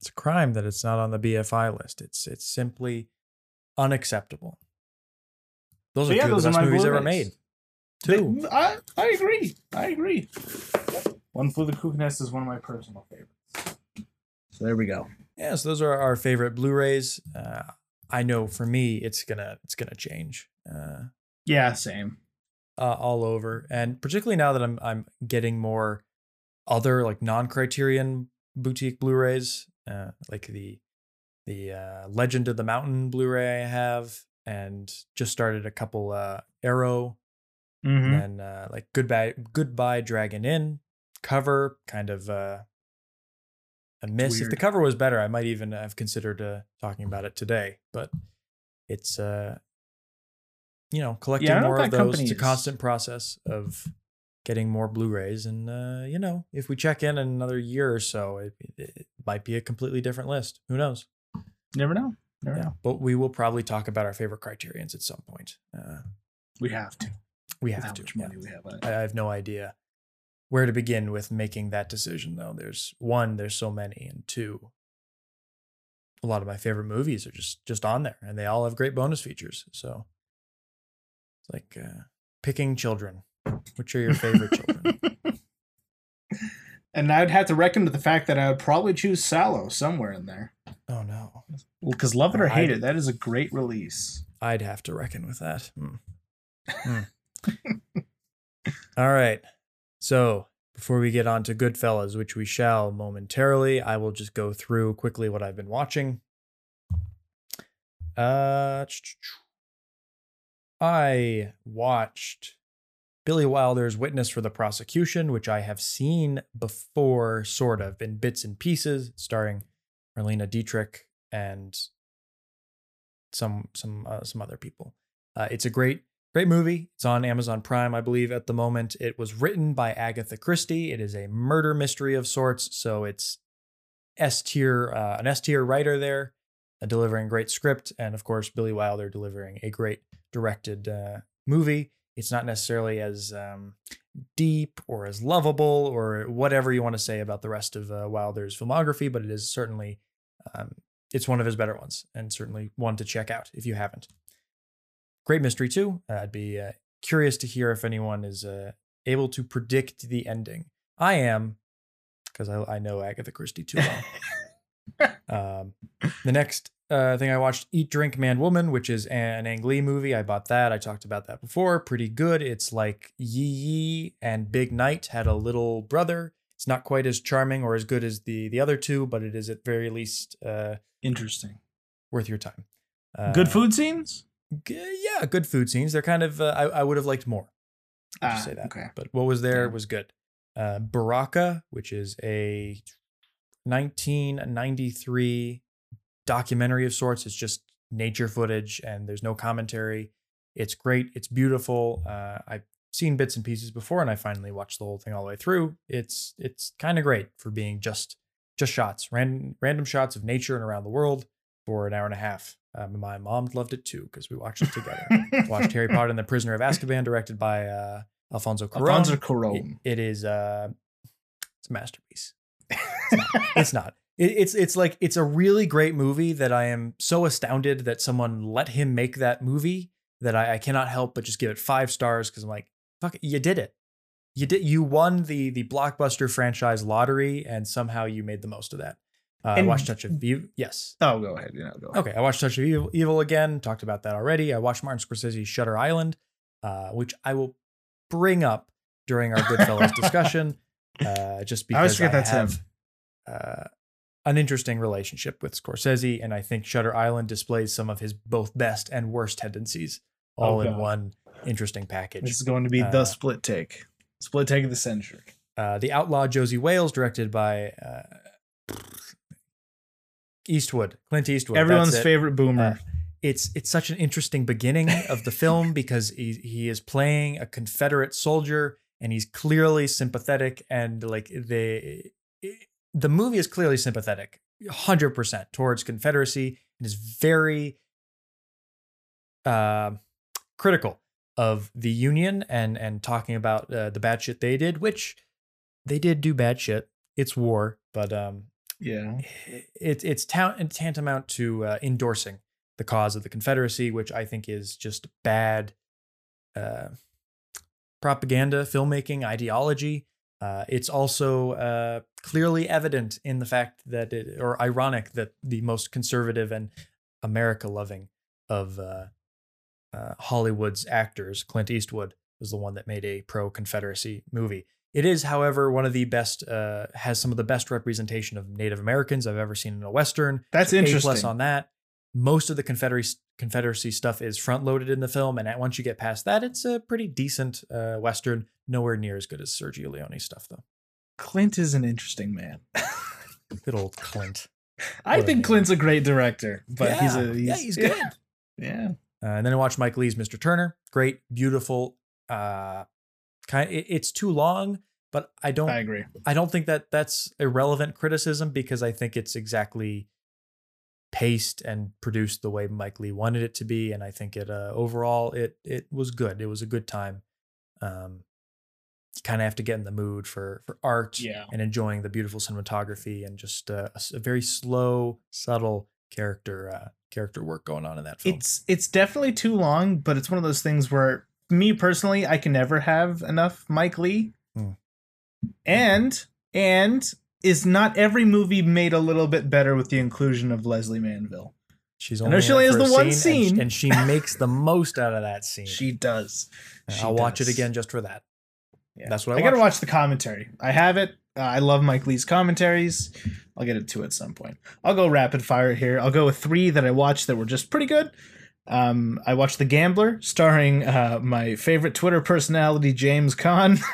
It's a crime that it's not on the BFI list. It's it's simply unacceptable. Those
So
are
yeah,
two
those
of
are
the best
my
movies ever made. Two.
They- I, I agree. I agree. One Flew the Cuckoo's Nest is one of my personal favorites. So there we go.
Yeah, so those are our favorite Blu-rays. Uh, I know for me, it's gonna it's gonna change. Uh,
Yeah, same.
uh, all over, and particularly now that I'm I'm getting more other like non-Criterion boutique Blu-rays, uh, like the the uh, Legend of the Mountain Blu-ray I have, and just started a couple uh, Arrow,
Mm-hmm.
and then uh, like Goodbye Goodbye Dragon Inn cover, kind of uh, a miss. If the cover was better, I might even have considered uh, talking about it today, but it's uh you know collecting
I
more of those
company
it's a constant process of getting more blu-rays and uh you know if we check in in another year or so it, it might be a completely different list who knows
Never know. Never
yeah
know.
but we will probably talk about our favorite criterions at some point uh
We have to.
we have
how
to yeah.
we have.
I, I have no idea where to begin with making that decision though there's one there's so many and two a lot of my favorite movies are just just on there and they all have great bonus features so it's like uh, picking children which are your favorite children
and I'd have to reckon with the fact that I would probably choose Salò somewhere in there.
oh no
Well, because love it or hate it, that is a great release.
i'd have to reckon with that Hmm. Hmm. all right so before we get on to goodfellas which we shall momentarily i will just go through quickly what i've been watching uh i watched billy wilder's witness for the prosecution which i have seen before sort of in bits and pieces starring marlene dietrich and some some uh, some other people uh, it's a great great movie. It's on Amazon Prime, I believe, at the moment. It was written by Agatha Christie. It is a murder mystery of sorts, so it's S tier, uh, an S tier writer there, uh, delivering great script, and of course Billy Wilder delivering a great directed uh, movie. It's not necessarily as um, deep or as lovable or whatever you want to say about the rest of uh, Wilder's filmography, but it is certainly um, it's one of his better ones, and certainly one to check out if you haven't. Great mystery too. Uh, I'd be uh, curious to hear if anyone is uh, able to predict the ending. I am, because I, I know Agatha Christie too well. um, the next uh, thing I watched, Eat, Drink, Man, Woman, which is an Ang Lee movie. I bought that. I talked about that before. Pretty good. It's like Yee Yi and Big Night had a little brother. It's not quite as charming or as good as the the other two, but it is at very least uh,
Interesting.
worth your time.
Good
Uh,
food scenes.
g- yeah, good food scenes. They're kind of. Uh, I, I would have liked more.
Ah,
say that.
okay.
But what was there
Yeah.
was good. Uh, Baraka, which is a 1993 documentary of sorts. It's just nature footage and there's no commentary. It's great. It's beautiful. Uh, I've seen bits and pieces before, and I finally watched the whole thing all the way through. It's it's kind of great for being just just shots, random random shots of nature and around the world for an hour and a half. Um, my mom loved it too because we watched it together watched Harry Potter and the Prisoner of Azkaban, directed by uh, Alfonso Cuarón.
Alfonso
It-
Cuarón.
it is uh, it's a masterpiece. It's not. It, it's it's like it's a really great movie that I am so astounded that someone let him make that movie that I, I cannot help but just give it five stars because I'm like, fuck, it, you did it. You did. You won the the blockbuster franchise lottery, and somehow you made the most of that. Uh, I watched Touch of Evil. Yes.
oh, go ahead. Yeah, go. Ahead.
Okay, I watched Touch of Evil, Evil again. Talked about that already. I watched Martin Scorsese's Shutter Island, uh, which I will bring up during our Goodfellas discussion, uh, just because
I always forget
I
that's him.
have uh, an interesting relationship with Scorsese, and I think Shutter Island displays some of his both best and worst tendencies all
Oh,
in one interesting package.
This is going to be
Uh,
the split take. Split take of the century.
uh, the Outlaw Josey Wales, directed by uh, Eastwood, Clint Eastwood.
Everyone's
it.
favorite boomer.
Uh, it's it's such an interesting beginning of the film because he he is playing a Confederate soldier and he's clearly sympathetic and like the the movie is clearly sympathetic, hundred percent towards Confederacy and is very uh, critical of the Union and and talking about uh, the bad shit they did, which they did do bad shit. It's war, but um,
yeah.
it's it's ta- tantamount to uh, endorsing the cause of the Confederacy, which I think is just bad uh, propaganda, filmmaking, ideology. Uh, it's also uh, clearly evident in the fact that it, or ironic that the most conservative and America-loving of uh, uh, Hollywood's actors, Clint Eastwood, was the one that made a pro-Confederacy movie. It is, however, one of the best, uh, has some of the best representation of Native Americans I've ever seen in a Western.
That's
A
interesting.
plus on that. Most of the Confederacy Confederacy stuff is front loaded in the film, and once you get past that, it's a pretty decent uh, Western. Nowhere near as good as Sergio Leone stuff, though.
Clint is an interesting man.
Good old Clint.
I
What
think
name.
Clint's a great director, but he's
Yeah.
a he's,
yeah, he's good.
Yeah.
Uh, and then I watched Mike Lee's Mr. Turner. Great, beautiful. Uh, kind. It, it's too long, but I don't.
I agree.
I don't think that that's irrelevant criticism because I think it's exactly paced and produced the way Mike Lee wanted it to be, and I think it uh, overall it it was good. It was a good time. Um, you kind of have to get in the mood for for art
Yeah.
and enjoying the beautiful cinematography and just uh, a, a very slow, subtle character uh, character work going on in that film.
It's it's definitely too long, but it's one of those things where me personally, I can never have enough Mike Lee.
Hmm.
And and is not every movie made a little bit better with the inclusion of Lesley Manville?
She's
I
only
know she only has the one
and sh-
scene.
and, she makes the most out of that scene.
She does. She
I'll watch it again just for that.
Yeah.
That's what I
I gotta watch the commentary. I have it. Uh, I love Mike Lee's commentaries. I'll get it to at some point. I'll go rapid fire here. I'll go with three that I watched that were just pretty good. Um, I watched The Gambler, starring uh, my favorite Twitter personality, James Caan.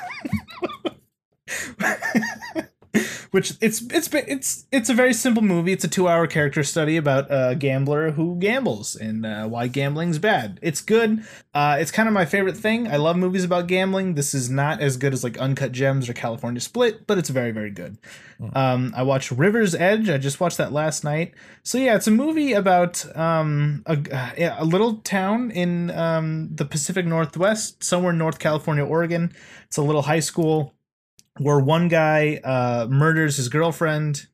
which it's it's it's it's a very simple movie. It's a two hour character study about a gambler who gambles and uh, why gambling's bad. It's good. Uh, it's kind of my favorite thing. I love movies about gambling. This is not as good as like Uncut Gems or California Split, but it's very very good.
Mm.
Um, I watched River's Edge. I just watched that last night. So yeah, it's a movie about um, a, a little town in um, the Pacific Northwest, somewhere in North California, Oregon. It's a little high school where one guy uh, murders his girlfriend.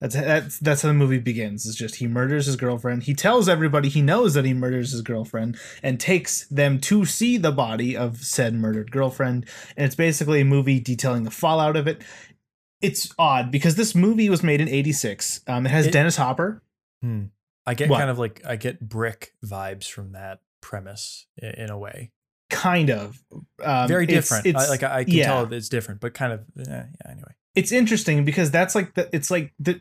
That's that's that's how the movie begins. It's just he murders his girlfriend. He tells everybody he knows that he murders his girlfriend and takes them to see the body of said murdered girlfriend. And it's basically a movie detailing the fallout of it. It's odd because this movie was made in '86. Um, it has
It-
Dennis Hopper.
Hmm. I get
What?
kind of like I get brick vibes from that premise i- in a way.
Kind of um,
Very different.
It's,
I, like I, I can
yeah.
tell it's different, but kind of eh, yeah. Anyway,
it's interesting because that's like the it's like the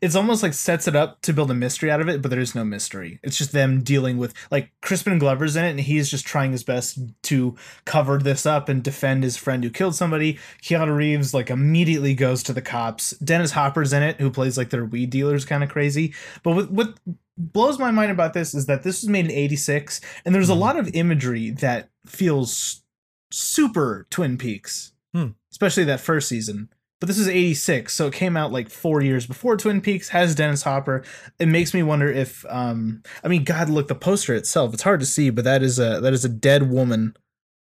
it's almost like sets it up to build a mystery out of it but there is no mystery. It's just them dealing with like crispin glover's in it and he's just trying his best to cover this up and defend his friend who killed somebody. Keanu reeves like immediately goes to the cops. Dennis hopper's in it who plays like their weed dealers kind of crazy. But what, what blows my mind about this is that this was made in 86 and there's a
Mhm.
lot of imagery that feels super twin peaks
Hmm.
especially that first season but this is 86 so it came out like four years before twin peaks has dennis hopper. It makes me wonder if um i mean god look the poster itself it's hard to see but that is a that is a dead woman.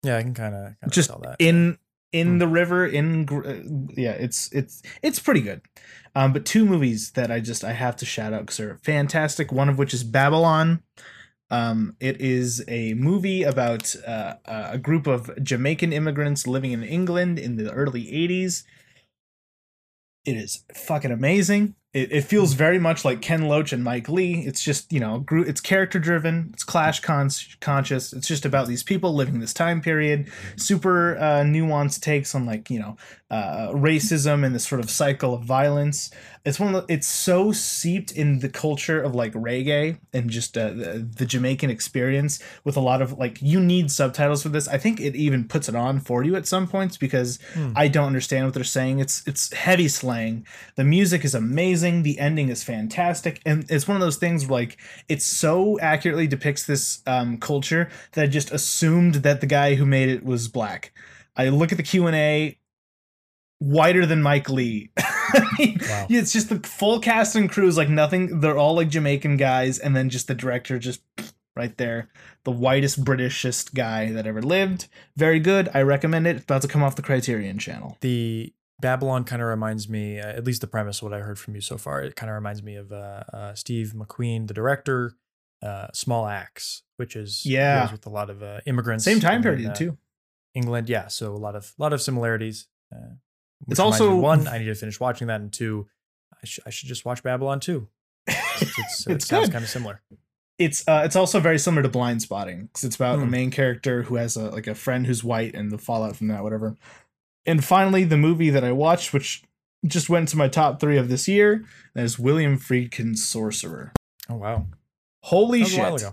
Yeah, I can kind of
just
tell that.
in in
Hmm.
the river in uh, yeah it's it's it's pretty good. Um but two movies that i just i have to shout out because they're fantastic one of which is babylon. Um it is a movie about uh, a group of jamaican immigrants living in england in the early 80s it is fucking amazing. It, it feels very much like ken loach and mike lee. It's just you know it's character driven it's clash cons- conscious it's just about these people living this time period. Super uh, nuanced takes on like you know uh, racism and this sort of cycle of violence. It's one of the, it's so seeped in the culture of like reggae and just uh, the, the Jamaican experience with a lot of like you need subtitles for this. I think it even puts it on for you at some points because
Hmm.
I don't understand what they're saying. It's it's heavy slang. The music is amazing. The ending is fantastic, and it's one of those things where, like it so accurately depicts this um, culture that I just assumed that the guy who made it was black. I look at the Q and A, whiter than Mike Lee. I mean,
Wow.
it's just the full cast and crew is like nothing. They're all like Jamaican guys, and then just the director just right there, the whitest Britishest guy that ever lived. Very good. I recommend it. It's about to come off the Criterion Channel.
the Babylon kind of reminds me, uh, at least the premise, what I heard from you so far, it kind of reminds me of uh, uh, Steve McQueen, the director, uh, Small Axe, which is
Yeah.
deals with a lot of uh, immigrants.
Same time
in,
period
uh,
too.
England, yeah. So a lot of lot of similarities. Uh,
It's
reminds me,
also-
one. I need to finish watching that, and two, I, sh- I should just watch Babylon too. It's, it's, it sounds kind of similar.
it's uh, it's also very similar to Blindspotting because it's about a
Hmm.
main character who has a like a friend who's white and the fallout from that, whatever. And finally, the movie that I watched, which just went to my top three of this year, that is William Friedkin's Sorcerer.
Oh wow,
Holy shit!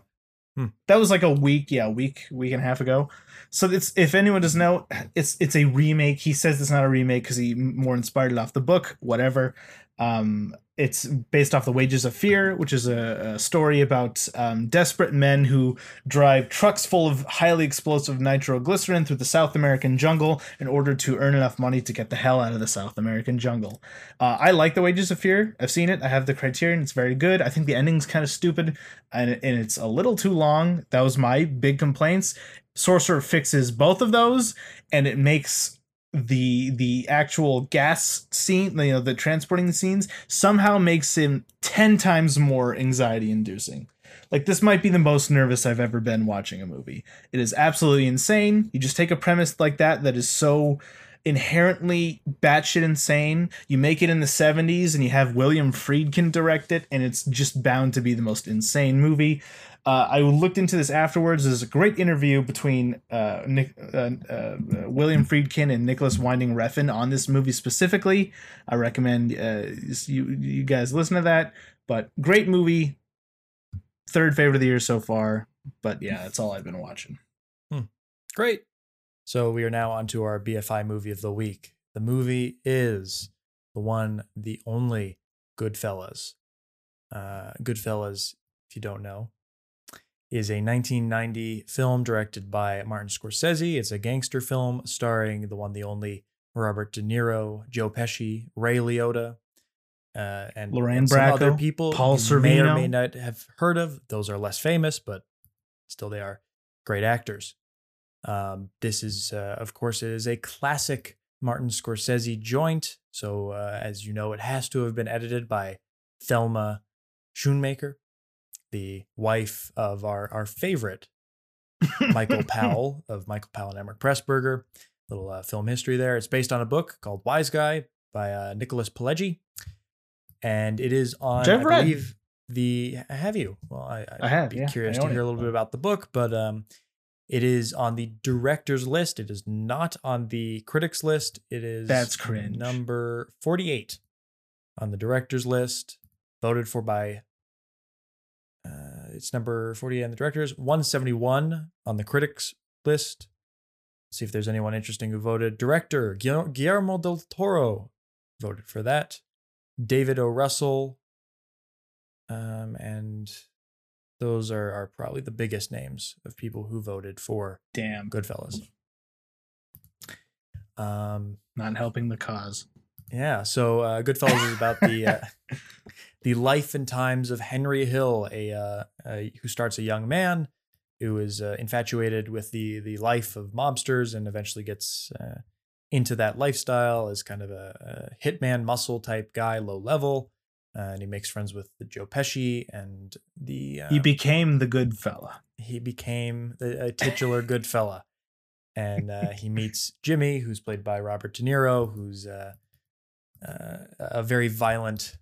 A.
That was like a week, yeah, week, week and a half ago. So it's if anyone doesn't know, it's it's a remake. He says it's not a remake because he more inspired it off the book, whatever. Um, it's based off the Wages of Fear, which is a, a story about um, desperate men who drive trucks full of highly explosive nitroglycerin through the South American jungle in order to earn enough money to get the hell out of the South American jungle. Uh, I like the Wages of Fear. I've seen it. I have the Criterion. It's very good. I think the ending's kind of stupid and, and it's a little too long. That was my big complaints. Sorcerer fixes both of those, and it makes the the actual gas scene, you know, the transporting scenes somehow makes him ten times more anxiety inducing. Like this might be the most nervous I've ever been watching a movie. It is absolutely insane. You just take a premise like that that is so inherently batshit insane. You make it in the 70s and you have William Friedkin direct it, and it's just bound to be the most insane movie. Uh, I looked into this afterwards. There's a great interview between uh, Nick, uh, uh, William Friedkin and Nicholas Winding Refn on this movie specifically. I recommend uh, you you guys listen to that. But great movie, third favorite of the year so far. But yeah, that's all I've been watching.
Great. So we are now onto our BFI movie of the week. The movie is the one, the only Goodfellas. Uh, Goodfellas, if you don't know, is a 1990 film directed by Martin Scorsese. It's a gangster film starring the one, the only Robert De Niro, Joe Pesci, Ray Liotta, uh, and,
Lorraine
and some other
Bracco,
people
Paul
you may or may not have heard of. Those are less famous, but still they are great actors. Um, this is, uh, of course, it is a classic Martin Scorsese joint. So, uh, as you know, it has to have been edited by Thelma Schoonmaker, the wife of our our favorite Michael Powell of Michael Powell and Emeric Pressburger. Little uh, film history there. It's based on a book called Wiseguy by uh, Nicholas Pileggi, and it is on.
Which I've
I
read.
believe the have you? Well, I, I'd
I have,
Be
yeah.
curious
I
to hear
it.
a little bit about the book, but um, it is on the director's list. It is not on the critics list. It is
That's cringe.
number forty-eight on the director's list, voted for by. It's number 48 on the directors, 171 on the critics list. see if there's anyone interesting who voted. Director Guillermo del Toro voted for that. David O. Russell. Um, and those are, are probably the biggest names of people who voted for
Damn,
Goodfellas. Um,
not helping the cause.
yeah, so uh, Goodfellas is about the uh, the life and times of Henry Hill, a, uh, a who starts a young man who is uh, infatuated with the the life of mobsters and eventually gets uh, into that lifestyle as kind of a, a hitman muscle type guy, low level, uh, and he makes friends with the Joe Pesci and the
he
um,
became the good fella.
he became the, a titular good fella. And uh, he meets Jimmy, who's played by Robert De Niro, who's uh, uh, a very violent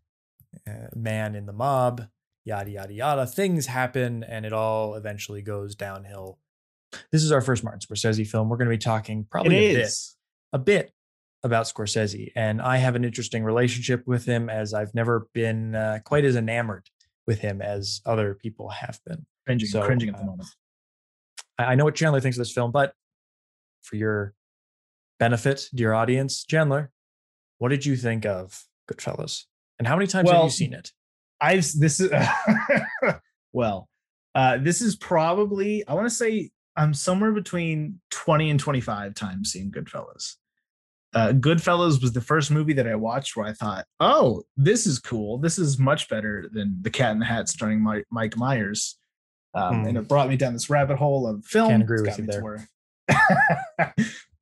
uh, man in the mob. Yada yada yada. Things happen, and it all eventually goes downhill. This is our first Martin Scorsese film. We're going to be talking probably a bit a bit about Scorsese, and I have an interesting relationship with him as I've never been uh, quite as enamored with him as other people have been.
cringing,
So,
cringing at the
uh,
moment.
I, I know what Chandler thinks of this film, but for your benefit, dear audience, Chandler, what did you think of Goodfellas? And how many times have you seen it?
I've this is well, uh, this is probably I want to say I'm somewhere between 20 and 25 times seeing Goodfellas. Uh, Goodfellas was the first movie that I watched where I thought, "Oh, this is cool. This is much better than The Cat in the Hat starring Mike, Mike Myers." Um,
Hmm.
And it brought me down this rabbit hole of film.
Can't agree with you
me to where-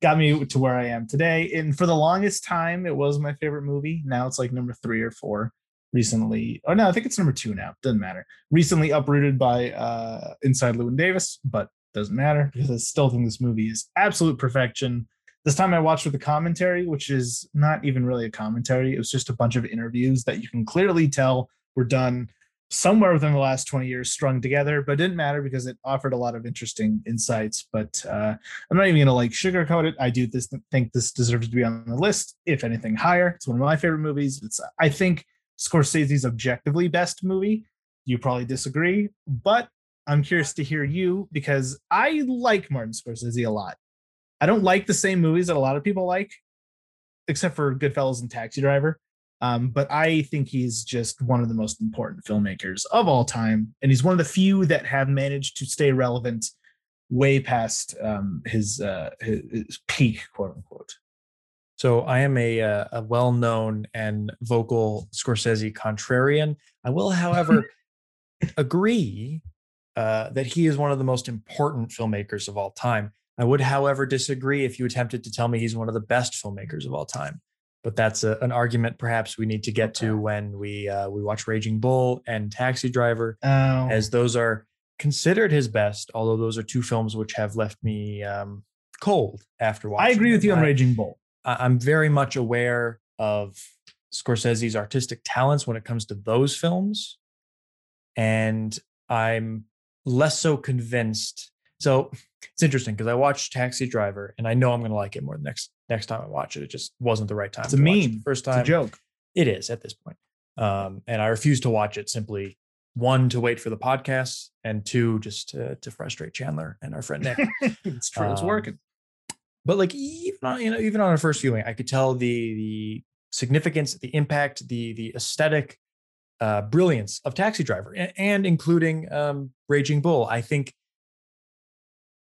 got me to where I am today. And for the longest time, it was my favorite movie. Now it's like number three or four. Recently, Oh no, I think it's number two now. Doesn't matter. Recently uprooted by uh, Inside Llewyn Davis, but doesn't matter because I still think this movie is absolute perfection. This time I watched with a commentary, which is not even really a commentary. It was just a bunch of interviews that you can clearly tell were done somewhere within the last 20 years strung together, but didn't matter because it offered a lot of interesting insights. But uh, I'm not even gonna like sugarcoat it. I do this think this deserves to be on the list, if anything higher. It's one of my favorite movies. It's I think Scorsese's objectively best movie. You probably disagree, but I'm curious to hear you because I like Martin Scorsese a lot. I don't like the same movies that a lot of people like, except for Goodfellas and Taxi Driver. Um, but I think he's just one of the most important filmmakers of all time, and he's one of the few that have managed to stay relevant way past um, his, uh, his his peak, quote unquote.
So I am a uh, a well known and vocal Scorsese contrarian. I will, however, agree uh, that he is one of the most important filmmakers of all time. I would, however, disagree if you attempted to tell me he's one of the best filmmakers of all time. But that's a, an argument perhaps we need to get to when we uh, we watch Raging Bull and Taxi Driver,
Oh,
as those are considered his best. Although those are two films which have left me um, cold after watching.
I agree with you on
I-
Raging Bull.
I- I'm very much aware of Scorsese's artistic talents when it comes to those films. And I'm less so convinced. So it's interesting because I watched Taxi Driver and I know I'm going to like it more the next next time I watch it. It just wasn't the right time.
It's a meme.
the First
It's
time
a joke.
it is at this point. Um, and I refuse to watch it simply one to wait for the podcast and two just to, to frustrate Chandler and our friend Nick
it's true. It's
Um,
working.
but like even on you know even on a first viewing i could tell the the significance, the impact, the the aesthetic uh, brilliance of Taxi Driver, and, and including um, Raging Bull. I think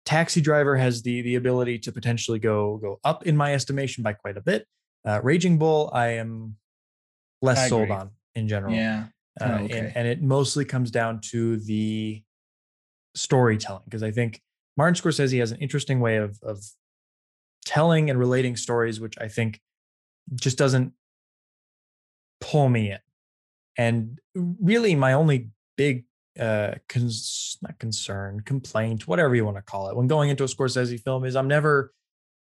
Taxi Driver has the the ability to potentially go go up in my estimation by quite a bit. Uh, Raging Bull, I am less
I
sold on in general.
Yeah.
Uh,
Oh, okay.
and, and it mostly comes down to the storytelling because I think Martin Scorsese has an interesting way of of telling and relating stories, which I think just doesn't pull me in. And really, my only big uh cons- not concern complaint whatever you want to call it. When going into a scorsese film is i'm never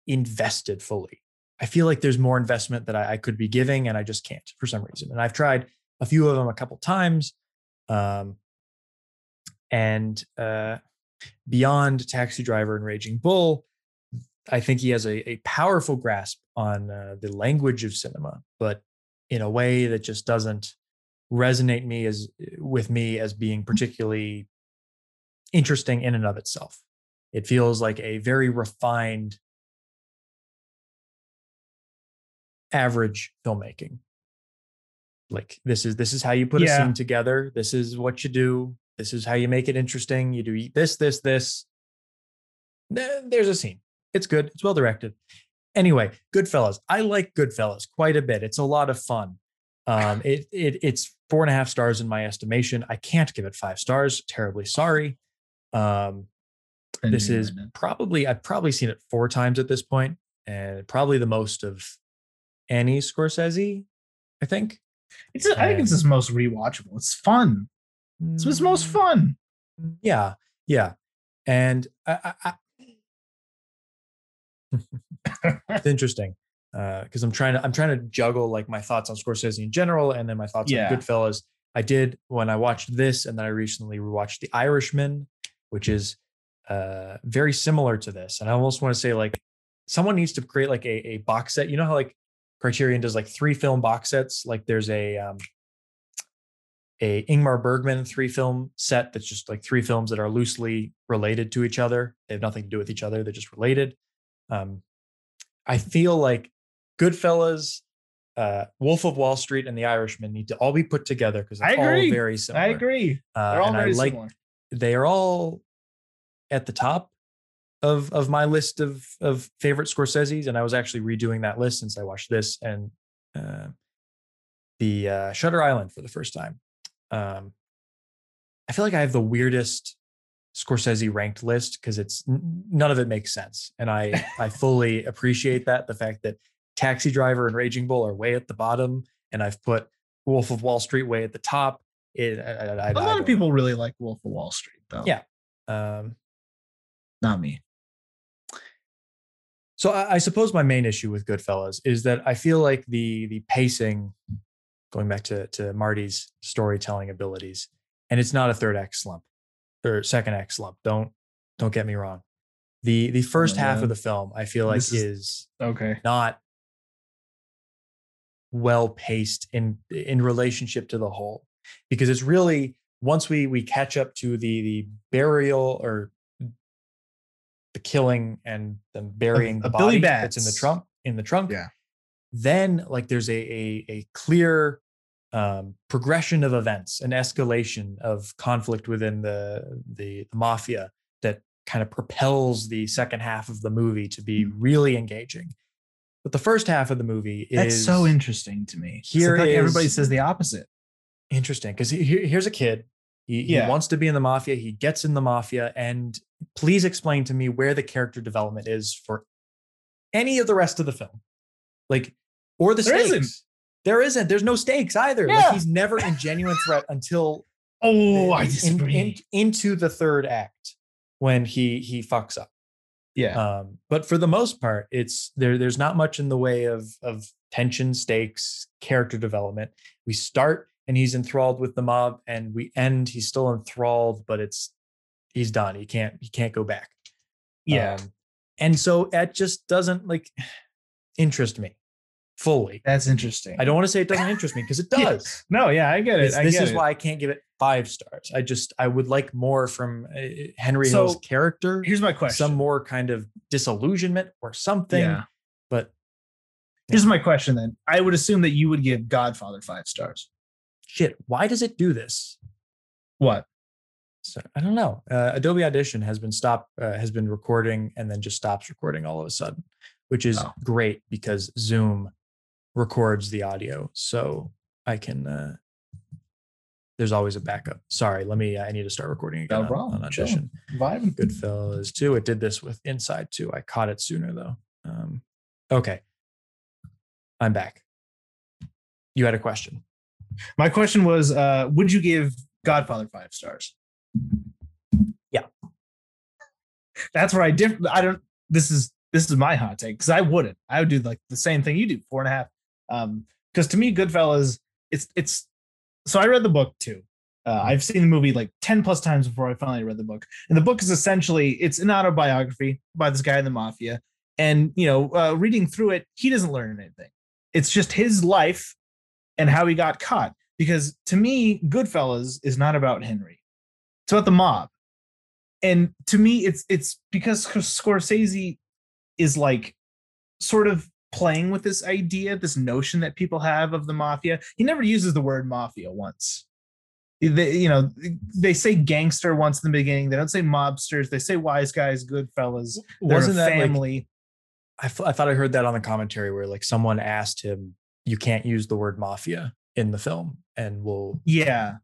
invested fully. I feel like there's more investment that I, I could be giving and i just can't for some reason. And i've tried a few of them a couple times um and uh beyond taxi driver and raging bull i think he has a, a powerful grasp on uh, the language of cinema but in a way that just doesn't resonate me as with me as being mm. particularly interesting in and of itself. It feels like a very refined average filmmaking. Like this is this is how you put a scene together. This is what you do. This is how you make it interesting. You do this, this, this. There's a scene. It's good. It's well directed. Anyway, Goodfellas. I like Goodfellas quite a bit. It's a lot of fun. Um, it, it it's four and a half stars in my estimation. I can't give it five stars. Terribly sorry. Um, this is probably I've probably seen it four times at this point, and probably the most of any Scorsese. I think
It's. I think it's his most rewatchable. It's fun. It's his most fun.
Mm, Yeah, yeah, and I, I, I it's interesting because I'm trying to I'm trying to juggle like my thoughts on Scorsese in general and then my thoughts
Yeah.
on Goodfellas. I did when I watched this, and then I recently rewatched The Irishman, which is uh, very similar to this. And I almost want to say like someone needs to create like a, a box set. You know how like Criterion does like three film box sets. Like there's a um, a Ingmar Bergman three film set that's just like three films that are loosely related to each other. They have nothing to do with each other. They're just related. Um, I feel like Goodfellas, uh, Wolf of Wall Street, and The Irishman need to all be put together because
I agree.
very similar.
I agree.
Uh,
They're all
and I
very
like
similar.
they are all at the top of of my list of of favorite Scorsese's, and I was actually redoing that list since I watched this and uh, the uh, Shutter Island for the first time. Um, I feel like I have the weirdest Scorsese ranked list because it's none of it makes sense, and I I fully appreciate that the fact that Taxi Driver and Raging Bull are way at the bottom, and I've put Wolf of Wall Street way at the top. It, I, I, I
A lot of people really like Wolf of Wall Street, though.
Yeah. Um,
Not me.
So I, I suppose my main issue with Goodfellas is that I feel like the the pacing, going back to to Marty's storytelling abilities, and it's not a third act slump or second act slump. Don't don't get me wrong. The the first
my
half of the film I feel like
is-
is
Okay.
not well paced in in relationship to the whole because it's really once we we catch up to the the burial or the killing and them burying the
of Billy
body that's in the trunk in the trunk
Yeah.
then like there's a a, a clear um, progression of events an escalation of conflict within the the, the mafia that kind of propels the second half of the movie to be really engaging but the first half of the movie
That's
is
so interesting to me.
Here
like everybody says the opposite.
interesting because here's a kid he, he wants to be in the mafia he gets in the mafia and please explain to me where the character development is for any of the rest of the film like or the
There
stakes
isn't.
there isn't there's no stakes either
Yeah.
like he's never in genuine threat until
Oh, I
in-
disagree.
in- into the third act when he he fucks up
yeah.
um, but for the most part, it's there. There's not much in the way of of tension, stakes, character development. We start and he's enthralled with the mob, and we end. He's still enthralled, but it's he's done. He can't he can't go back.
yeah.
Um, and so that just doesn't like interest me fully.
That's interesting.
I don't want to say it doesn't interest me because it
Yeah,
does.
No, yeah, I get it.
It's-
I
this
get
is
it.
why I can't give it five stars. I just I would like more from uh, Henry
So,
Hill's character
Here's my question.
some more kind of disillusionment or something.
Yeah.
But
Here's my question then. I would assume that you would give Godfather five stars.
Shit, why does it do this?
What?
So I don't know. Uh, Adobe Audition has been stopped, uh, has been recording, and then just stops recording all of a sudden, which is
Oh.
great because Zoom records the audio, so I can. Uh, there's always a backup. Sorry, let me. I need to start recording again
No
on,
problem.
on
Chill.
Audition.
Vibing.
Goodfellas too. It did this with Inside too. I caught it sooner though. Um, okay, I'm back. You had a question.
My question was, uh, would you give Godfather five stars?
Yeah.
That's where I diff. I don't. This is this is my hot take because I wouldn't. I would do like the same thing you do, four and a half. Um, because to me, Goodfellas, it's it's. So I read the book too. Uh, I've seen the movie like ten plus times before I finally read the book. And the book is essentially it's an autobiography by this guy in the mafia. And you know, uh, reading through it, he doesn't learn anything. It's just his life and how he got caught. Because to me, Goodfellas is not about Henry. It's about the mob. And to me, it's it's because Scorsese is like sort of playing with this idea, this notion that people have of the mafia. He never uses the word mafia once. They, you know, they say gangster once in the beginning. They don't say mobsters. They say wise guys, good fellas.
Wasn't
a
that like
family.
I, f- I thought I heard that on the commentary where like someone asked him, "You can't use the word mafia in the film," and we'll
yeah,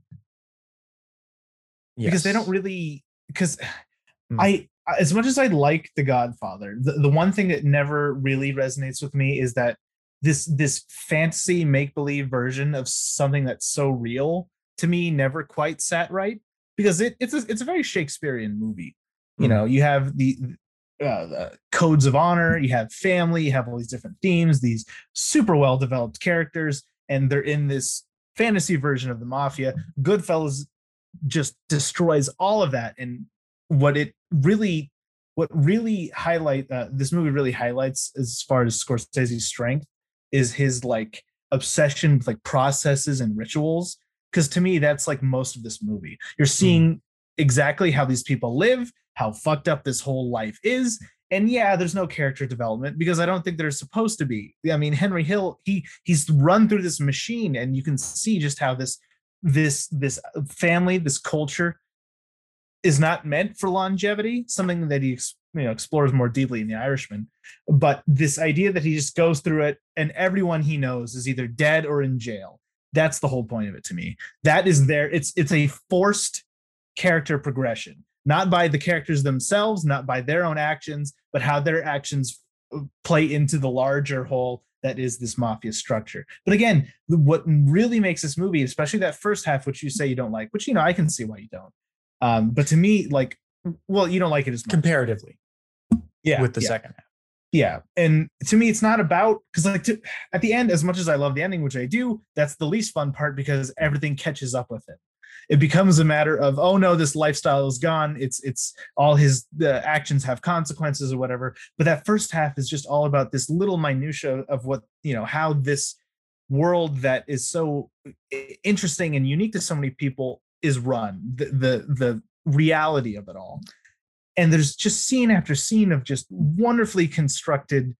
Yeah, because they don't really because
Mm.
I as much as I like The Godfather, the, the one thing that never really resonates with me is that this this fantasy make believe version of something that's so real to me never quite sat right because it, it's a, it's a very Shakespearean movie. You
Mm.
know, you have the uh, the codes of honor, you have family, you have all these different themes, these super well developed characters, and they're in this fantasy version of the mafia. Goodfellas just destroys all of that and what it really what really highlight uh, this movie really highlights as far as Scorsese's strength is his like obsession with like processes and rituals because to me that's like most of this movie. You're seeing exactly how these people live how fucked up this whole life is and yeah there's no character development because i don't think there's supposed to be. I mean henry hill he he's run through this machine and you can see just how this this this family this culture is not meant for longevity something that he you know explores more deeply in the irishman. But this idea that he just goes through it and everyone he knows is either dead or in jail. That's the whole point of it to me. That is there it's it's a forced character progression not by the characters themselves not by their own actions but how their actions uh, play into the larger whole that is this mafia structure. But again what really makes this movie especially that first half which you say you don't like which you know i can see why you don't um but to me like well you don't like it as much.
Comparatively.
Yeah
with the
yeah.
second half.
yeah and to me it's not about because like to, at the end as much as i love the ending which i do that's the least fun part because everything catches up with it. It becomes a matter of oh no this lifestyle is gone. It's it's all his the actions have consequences or whatever. But that first half is just all about this little minutia of what you know how this world that is so interesting and unique to so many people is run the the, the reality of it all. And there's just scene after scene of just wonderfully constructed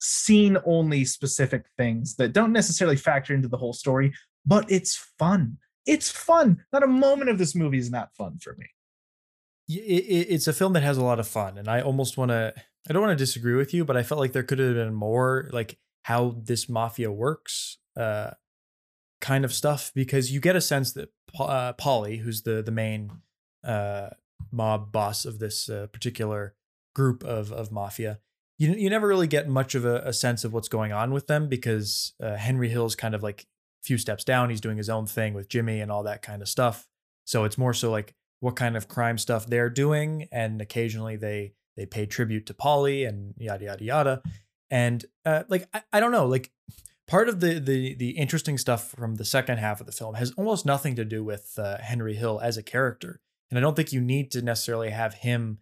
scene only specific things that don't necessarily factor into the whole story but it's fun. It's fun. Not a moment of this movie is not fun for me.
It, it- it's a film that has a lot of fun and i almost want to i don't want to disagree with you but i felt like there could have been more like how this mafia works uh kind of stuff because you get a sense that uh, polly who's the the main uh mob boss of this uh, particular group of of mafia you, you never really get much of a, a sense of what's going on with them because uh, henry hill's kind of like a few steps down. He's doing his own thing with jimmy and all that kind of stuff. So it's more so like what kind of crime stuff they're doing and occasionally they they pay tribute to polly and yada yada yada. And uh, like I, I don't know like part of the the the interesting stuff from the second half of the film has almost nothing to do with uh, henry hill as a character. And i don't think you need to necessarily have him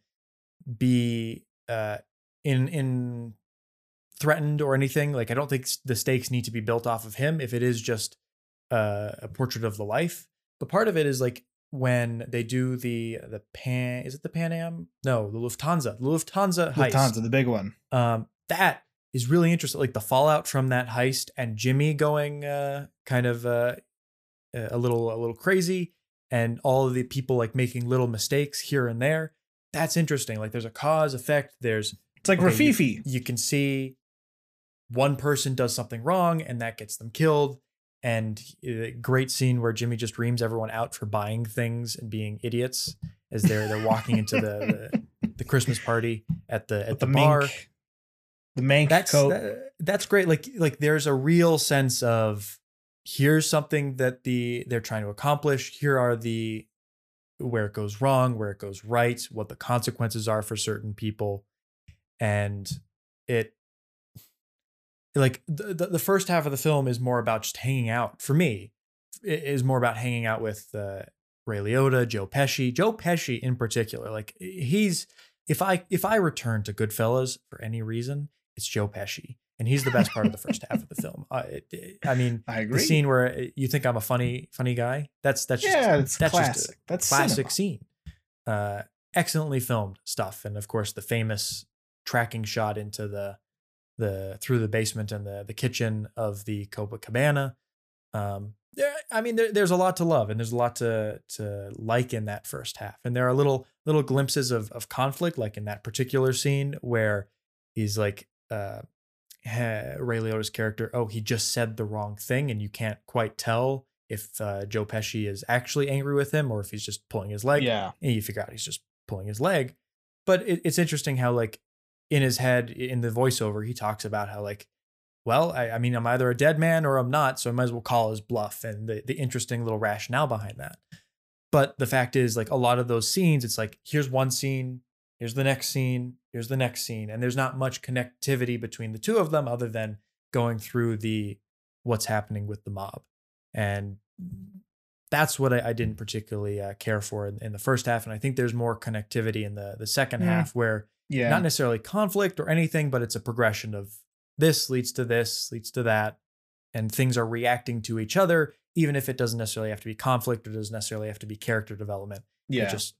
be uh in in threatened or anything. Like i don't think the stakes need to be built off of him if it is just uh, a portrait of the life but part of it is like when they do the the pan is it the pan am? No the lufthansa. The lufthansa heist.
Lufthansa, the big one.
Um that is really interesting. Like the fallout from that heist and Jimmy going uh, kind of uh, a little a little crazy, and all of the people like making little mistakes here and there. That's interesting. Like there's a cause effect. There's
It's like
Okay,
Rififi.
you can see one person does something wrong and that gets them killed. And a great scene where Jimmy just reams everyone out for buying things and being idiots as they're they're walking into the, the the Christmas party at the at
with
the,
the,
bar.
mink, the
That's
coat.
that- that's great. Like like there's a real sense of here's something that the they're trying to accomplish. Here are the where it goes wrong, where it goes right, what the consequences are for certain people, and it like the the, the first half of the film is more about just hanging out for me. It is more about hanging out with uh, Ray Liotta, Joe Pesci, Joe Pesci in particular. Like he's if I if I return to Goodfellas for any reason, it's Joe Pesci, and he's the best part of the first half of the film. I, I mean,
I
the scene where uh, you think I'm a funny funny guy. That's that's just
yeah, it's
that's
classic. That's
classic
cinema.
scene. Uh, excellently filmed stuff, and of course the famous tracking shot into the the through the basement and the the kitchen of the Copacabana. Um, there, I mean, there, there's a lot to love, and there's a lot to to like in that first half, and there are little little glimpses of of conflict, like in that particular scene where he's like. Uh, Ray Liotta's character, oh, he just said the wrong thing, and you can't quite tell if uh, Joe Pesci is actually angry with him or if he's just pulling his leg.
yeah,
And you figure out he's just pulling his leg. But it, it's interesting how, like, in his head, in the voiceover, he talks about how, like, well, I, I mean, I'm either a dead man or I'm not, so I might as well call his bluff and the, the interesting little rationale behind that. But the fact is, like, a lot of those scenes, it's like, here's one scene, here's the next scene, here's the next scene. And there's not much connectivity between the two of them other than going through the what's happening with the mob. And that's what I, I didn't particularly uh, care for in, in the first half. And I think there's more connectivity in the, the second
Mm.
half where
yeah.
not necessarily conflict or anything, but it's a progression of this leads to this, leads to that. And things are reacting to each other, even if it doesn't necessarily have to be conflict or doesn't necessarily have to be character development.
yeah.
It just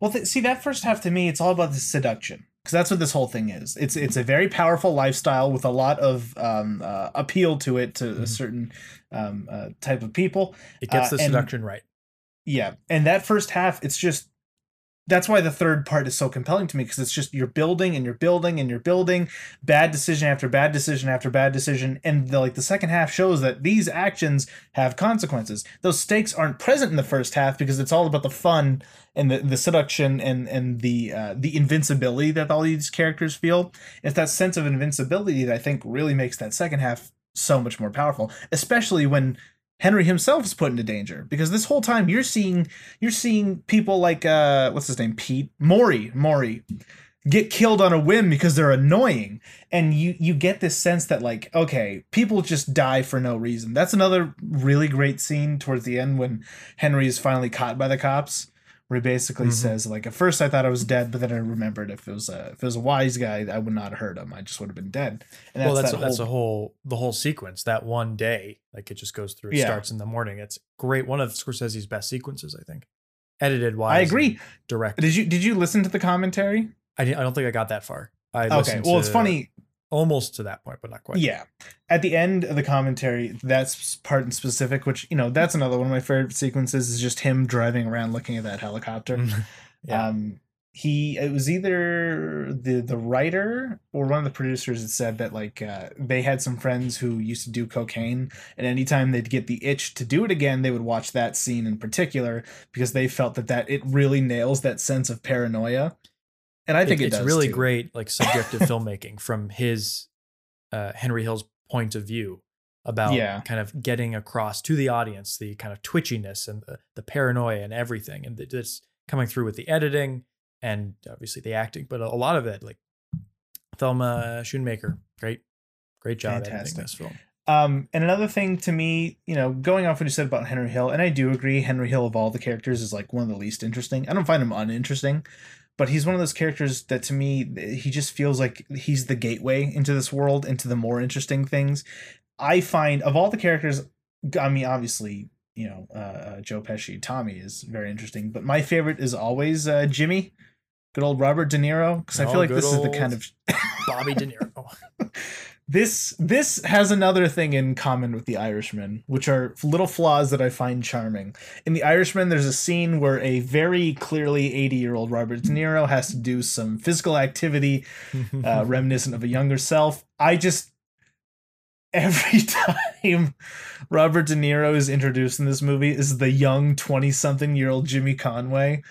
Well, th- see that first half to me, it's all about the seduction because that's what this whole thing is. It's it's a very powerful lifestyle with a lot of um, uh, appeal to it to a
Mhm.
certain um, uh, type of people.
it gets
Uh,
the
and-
seduction right.
Yeah, and that first half, it's just that's why the third part is so compelling to me because it's just you're building and you're building and you're building bad decision after bad decision after bad decision and the like the second half shows that these actions have consequences. Those stakes aren't present in the first half because it's all about the fun and the, the seduction and and the uh, the invincibility that all these characters feel. It's that sense of invincibility that i think really makes that second half so much more powerful especially when henry himself is put into danger because this whole time you're seeing you're seeing people like uh what's his name? Pete? Morrie morrie. Get killed on a whim because they're annoying. And you you get this sense that like okay people just die for no reason. That's another really great scene towards the end when henry is finally caught by the cops where he basically
Mhm.
says like at first i thought i was dead but then i remembered if it was a if it was a wise guy i would not have hurt him i just would have been dead and
well, that's
that
that's
whole-
a whole the whole sequence. That one day, like it just goes through. It
Yeah.
starts in the morning. It's great. One of Scorsese's best sequences, I think. Edited wise,
i agree
Direct.
did you did you listen to the commentary
I, I don't think I got that far. I
okay well it's funny
almost to that point, but not quite.
Yeah. At the end of the commentary, that's part in specific, which, you know, that's another one of my favorite sequences is just him driving around looking at that helicopter.
Mm, Yeah.
Um he it was either the the writer or one of the producers that said that like uh, they had some friends who used to do cocaine and anytime they'd get the itch to do it again they would watch that scene in particular because they felt that that it really nails that sense of paranoia and i think it,
it's
does
really
too.
great, like subjective filmmaking from his uh, Henry Hill's point of view about
Yeah.
kind of getting across to the audience the kind of twitchiness and the, the paranoia and everything, and it's coming through with the editing and obviously the acting, but a, lot of it, like Thelma Schoonmaker, great, great job editing
Fantastic.
this film.
Um, and another thing to me, you know, going off what you said about Henry Hill, and I do agree, Henry Hill of all the characters is like one of the least interesting. I don't find him uninteresting, but he's one of those characters that to me, he just feels like he's the gateway into this world, into the more interesting things. I find of all the characters, I mean, obviously, you know, uh, uh, Joe Pesci, Tommy is very interesting, but my favorite is always uh, Jimmy, good old Robert De Niro, because I
Oh,
feel like this is the kind of
Bobby De Niro.
this this has another thing in common with the Irishman, which are little flaws that I find charming. In the Irishman, there's a scene where a very clearly 80 year old Robert De Niro has to do some physical activity uh, reminiscent of a younger self. I just every time Robert De Niro is introduced in this movie is the young 20 something year old Jimmy Conway.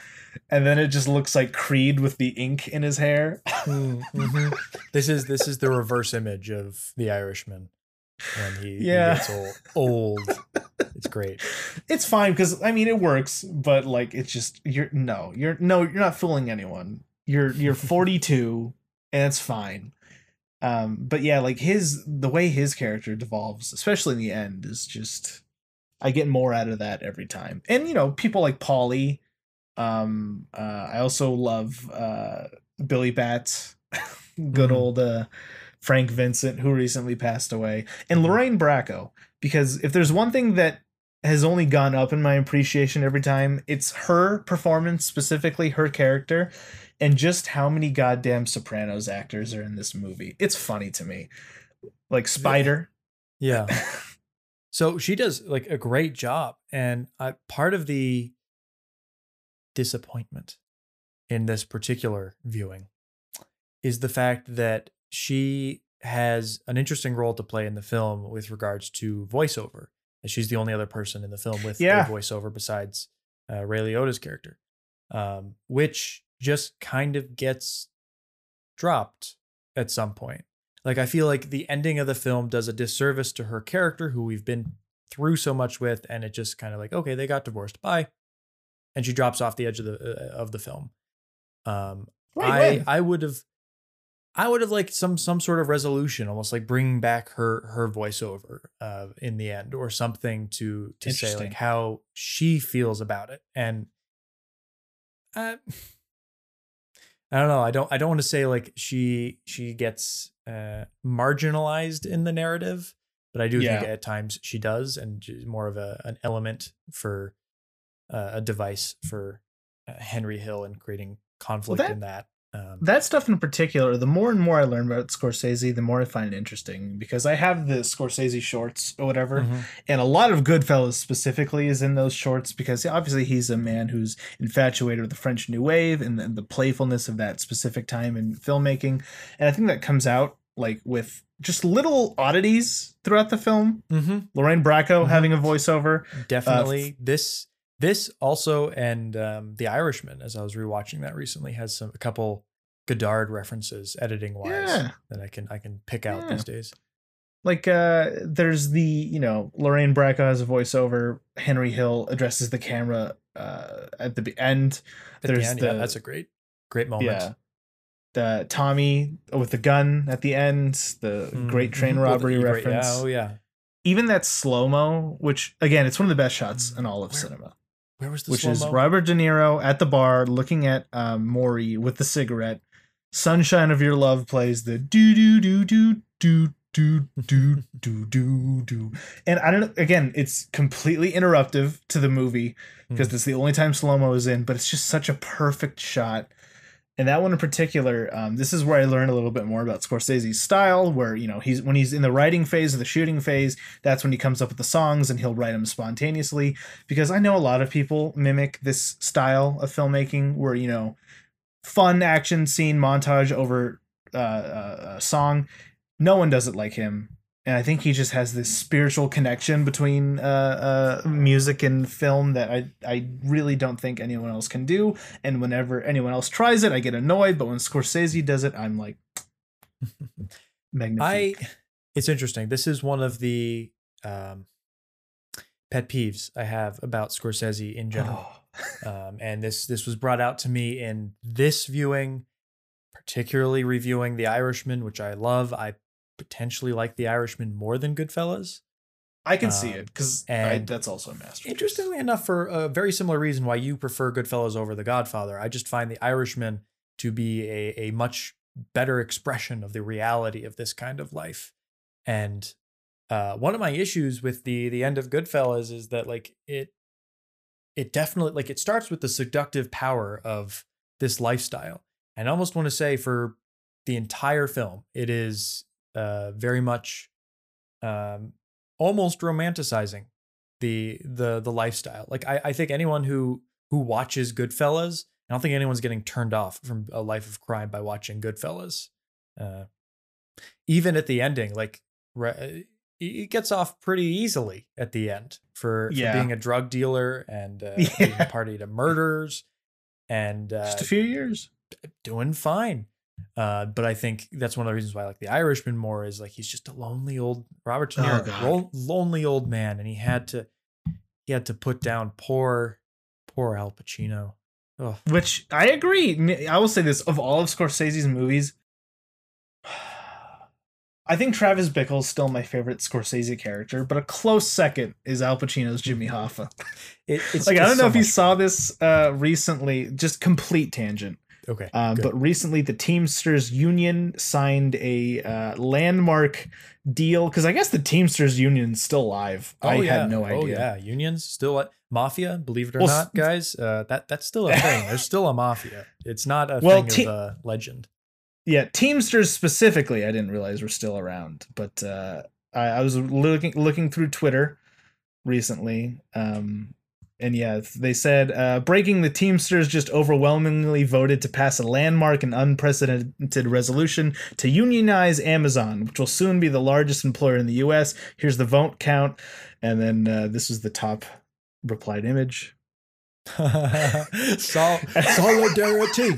And then it just looks like Creed with the ink in his hair.
Mm-hmm. This is this is the reverse image of the Irishman when he, he
Yeah.
gets old. Old. It's great.
It's fine because I mean it works, but like it's just you're no, you're no, you're not fooling anyone. You're you're 42 and it's fine. Um, but yeah, like his the way his character devolves, especially in the end, is just I get more out of that every time. And you know, people like Paulie. Um, uh, I also love uh, Billy Batts, good
Mhm.
old uh, Frank Vincent, who recently passed away, and Lorraine Bracco. Because if there's one thing that has only gone up in my appreciation every time, it's her performance, specifically her character, and just how many goddamn Sopranos actors are in this movie. It's funny to me. Like Spider.
Yeah. So she does like a great job, and I, part of the disappointment in this particular viewing is the fact that she has an interesting role to play in the film with regards to voiceover. And she's the only other person in the film with
Yeah.
a voiceover besides uh, Ray Liotta's character, um, which just kind of gets dropped at some point. Like I feel like the ending of the film does a disservice to her character, who we've been through so much with, and it just kind of like, okay, they got divorced, bye, and she drops off the edge of the uh, of the film. Um,
Right
I? I would have, I would have liked some some sort of resolution, almost like bringing back her her voiceover uh, in the end, or something to to say like how she feels about it, and uh, I don't know. I don't. I don't want to say like she she gets uh, marginalized in the narrative, but I do think
Yeah.
at times she does, and she's more of a an element for uh, a device for uh, Henry Hill and creating conflict
that-
in that. Um,
that stuff in particular, the more and more I learn about Scorsese, the more I find it interesting because I have the Scorsese shorts or whatever,
mhm.
and a lot of Goodfellas specifically is in those shorts because obviously he's a man who's infatuated with the French New Wave and the, the playfulness of that specific time in filmmaking, and I think that comes out like with just little oddities throughout the film.
Mhm.
Lorraine Bracco
Mhm.
having a voiceover.
Definitely this this also and um, the Irishman, as I was rewatching that recently, has some a couple Godard references editing wise
Yeah.
that I can I can pick out
Yeah.
these days.
like uh there's the you know lorraine bracco has a voiceover henry hill addresses the camera uh at the end
At
There's
the end, yeah, that's a great great moment.
yeah the tommy with the gun at the end the
Mhm,
great train.
Well, the
robbery
great-
reference
Yeah, oh yeah.
even that slow mo which again it's one of the best shots in all of
Where-
cinema
Where was the
which is
slow-mo?
robert de niro at the bar looking at um morrie with the cigarette sunshine of your love plays the do do do do do do do do do do and i don't know again it's completely interruptive to the movie because
Hmm.
it's the only time slow mo is in but it's just such a perfect shot and that one in particular um, this is where i learned a little bit more about scorsese's style where you know he's when he's in the writing phase or the shooting phase that's when he comes up with the songs and he'll write them spontaneously. Because i know a lot of people mimic this style of filmmaking where you know fun action scene montage over uh, uh, a song no one does it like him and i think he just has this spiritual connection between uh, uh, music and film that I, I really don't think anyone else can do and whenever anyone else tries it i get annoyed but when scorsese does it i'm like magnifique
I it's interesting. This is one of the um, pet peeves I have about Scorsese in general.
Oh.
um, and this this was brought out to me in this viewing, particularly reviewing The Irishman, which I love. I potentially like The Irishman more than Goodfellas.
i can see
Um,
it because that's also a masterpiece
Interestingly enough, for a very similar reason why you prefer Goodfellas over The Godfather, I just find The Irishman to be a, a much better expression of the reality of this kind of life. And uh, one of my issues with the the end of Goodfellas is that like it it definitely like it starts with the seductive power of this lifestyle. And I almost want to say for the entire film, it is uh, very much um, almost romanticizing the the the lifestyle. Like I, I think anyone who who watches Goodfellas, I don't think anyone's getting turned off from a life of crime by watching Goodfellas. Uh, even at the ending, like re- it gets off pretty easily at the end for, for
Yeah.
being a drug dealer and uh, being a party to murders and uh,
Just a few years.
doing fine. Uh, but I think that's one of the reasons why I like The Irishman more is like he's just a lonely old Robert De
Oh,
Niro,
God.
ro- lonely old man, and he had to he had to put down poor poor Al Pacino. Oh,
Which I agree. I will say this: of all of Scorsese's movies, I think Travis Bickle's still my favorite Scorsese character, but a close second is Al Pacino's Jimmy Hoffa.
it, it's
like I don't know
so
if you
much-
saw this uh, recently. Just complete tangent.
Okay,
Um, but recently, the Teamsters Union signed a uh, landmark deal because I guess the Teamsters Union's still alive. I had no idea.
Oh yeah, unions still mafia. Believe it or
Well,
not, guys, uh, that that's still a thing. There's still a mafia. It's not a
Well,
thing
te-
of uh, legend.
Yeah, Teamsters specifically, I didn't realize were still around. But uh, I, I was looking looking through Twitter recently, um, and yeah, they said uh, breaking the Teamsters just overwhelmingly voted to pass a landmark and unprecedented resolution to unionize Amazon, which will soon be the largest employer in the U.S. Here's the vote count, and then uh, this is the top replied image.
Sol- solidarity,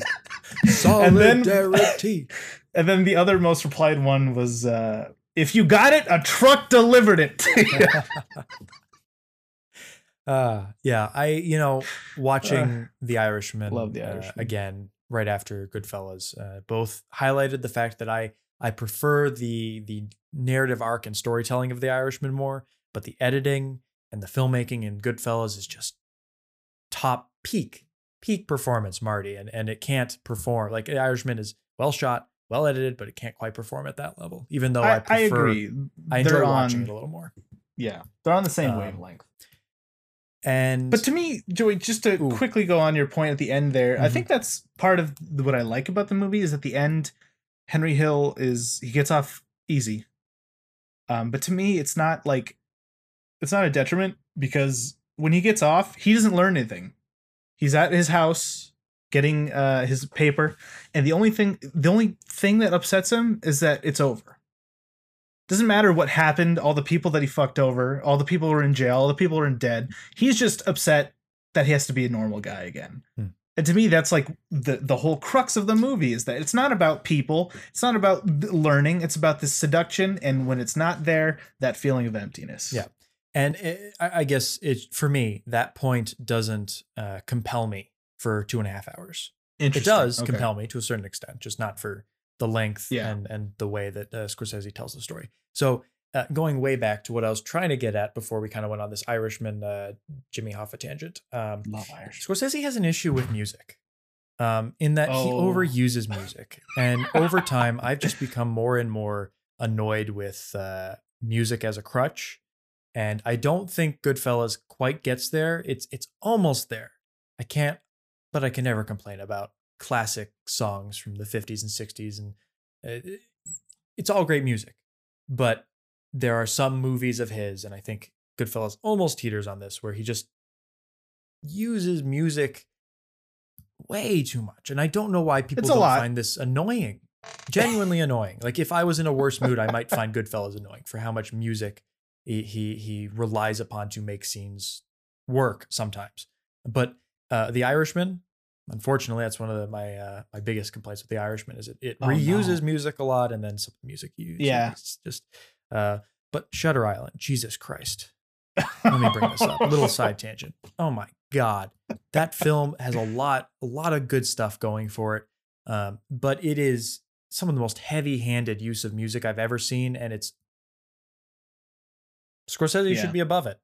And then-
solidarity.
And then the other most replied one was, uh, "If you got it, a truck delivered it."
Uh yeah, I you know watching The Irishman,
Love The
uh,
Irishman.
again right after Goodfellas, uh, both highlighted the fact that I I prefer the the narrative arc and storytelling of The Irishman more, but the editing and the filmmaking in Goodfellas is just top peak peak performance, Marty, and and it can't perform like The Irishman is well shot, well edited, but it can't quite perform at that level. Even though I,
I,
prefer,
I agree.
I enjoy
They're
watching
on-
it a little more.
Yeah, they're on the same
Um,
wavelength.
And
But to me, Joey, just to
Ooh.
quickly go on your point at the end there, I
Mhm.
think that's part of what I like about the movie is at the end, Henry Hill is he gets off easy. Um, but to me, it's not like it's not a detriment because when he gets off, he doesn't learn anything. He's at his house getting uh, his paper, and the only thing the only thing that upsets him is that it's over. Doesn't matter what happened, all the people that he fucked over, all the people who are in jail, all the people who are in dead. He's just upset that he has to be a normal guy again.
Hmm.
And to me, that's like the the whole crux of the movie is that it's not about people, it's not about learning, it's about this seduction, and when it's not there, that feeling of emptiness.
Yeah. And it, I I guess it for me that point doesn't uh, compel me for two and a half hours. It does
Okay.
compel me to a certain extent, just not for the length
Yeah.
and and the way that uh, Scorsese tells the story. So uh, going way back to what I was trying to get at before we kind of went on this Irishman uh, Jimmy Hoffa tangent. Um,
Love Irish.
Scorsese has an issue with music, um, in that he
Oh.
overuses music, and over time, I've just become more and more annoyed with uh, music as a crutch. And I don't think Goodfellas quite gets there. It's it's almost there. I can't, but I can never complain about classic songs from the 50s and 60s, and uh, it's all great music. But there are some movies of his, and I think Goodfellas almost teeters on this, where he just uses music way too much. And I don't know why people don't
lot.
find this annoying. Genuinely annoying. Like if I was in a worse mood, I might find Goodfellas annoying for how much music he he, he relies upon to make scenes work sometimes. But uh, The Irishman, unfortunately, that's one of the, my uh, my biggest complaints with The Irishman is it, it
Oh,
reuses
no.
music a lot and then some music used.
Yeah.
It's just uh, but Shutter Island, Jesus Christ. Let me bring this up. A little side tangent. Oh my god, that film has a lot, a lot of good stuff going for it. Um, but it is some of the most heavy-handed use of music I've ever seen, and it's Scorsese
Yeah.
should be above it.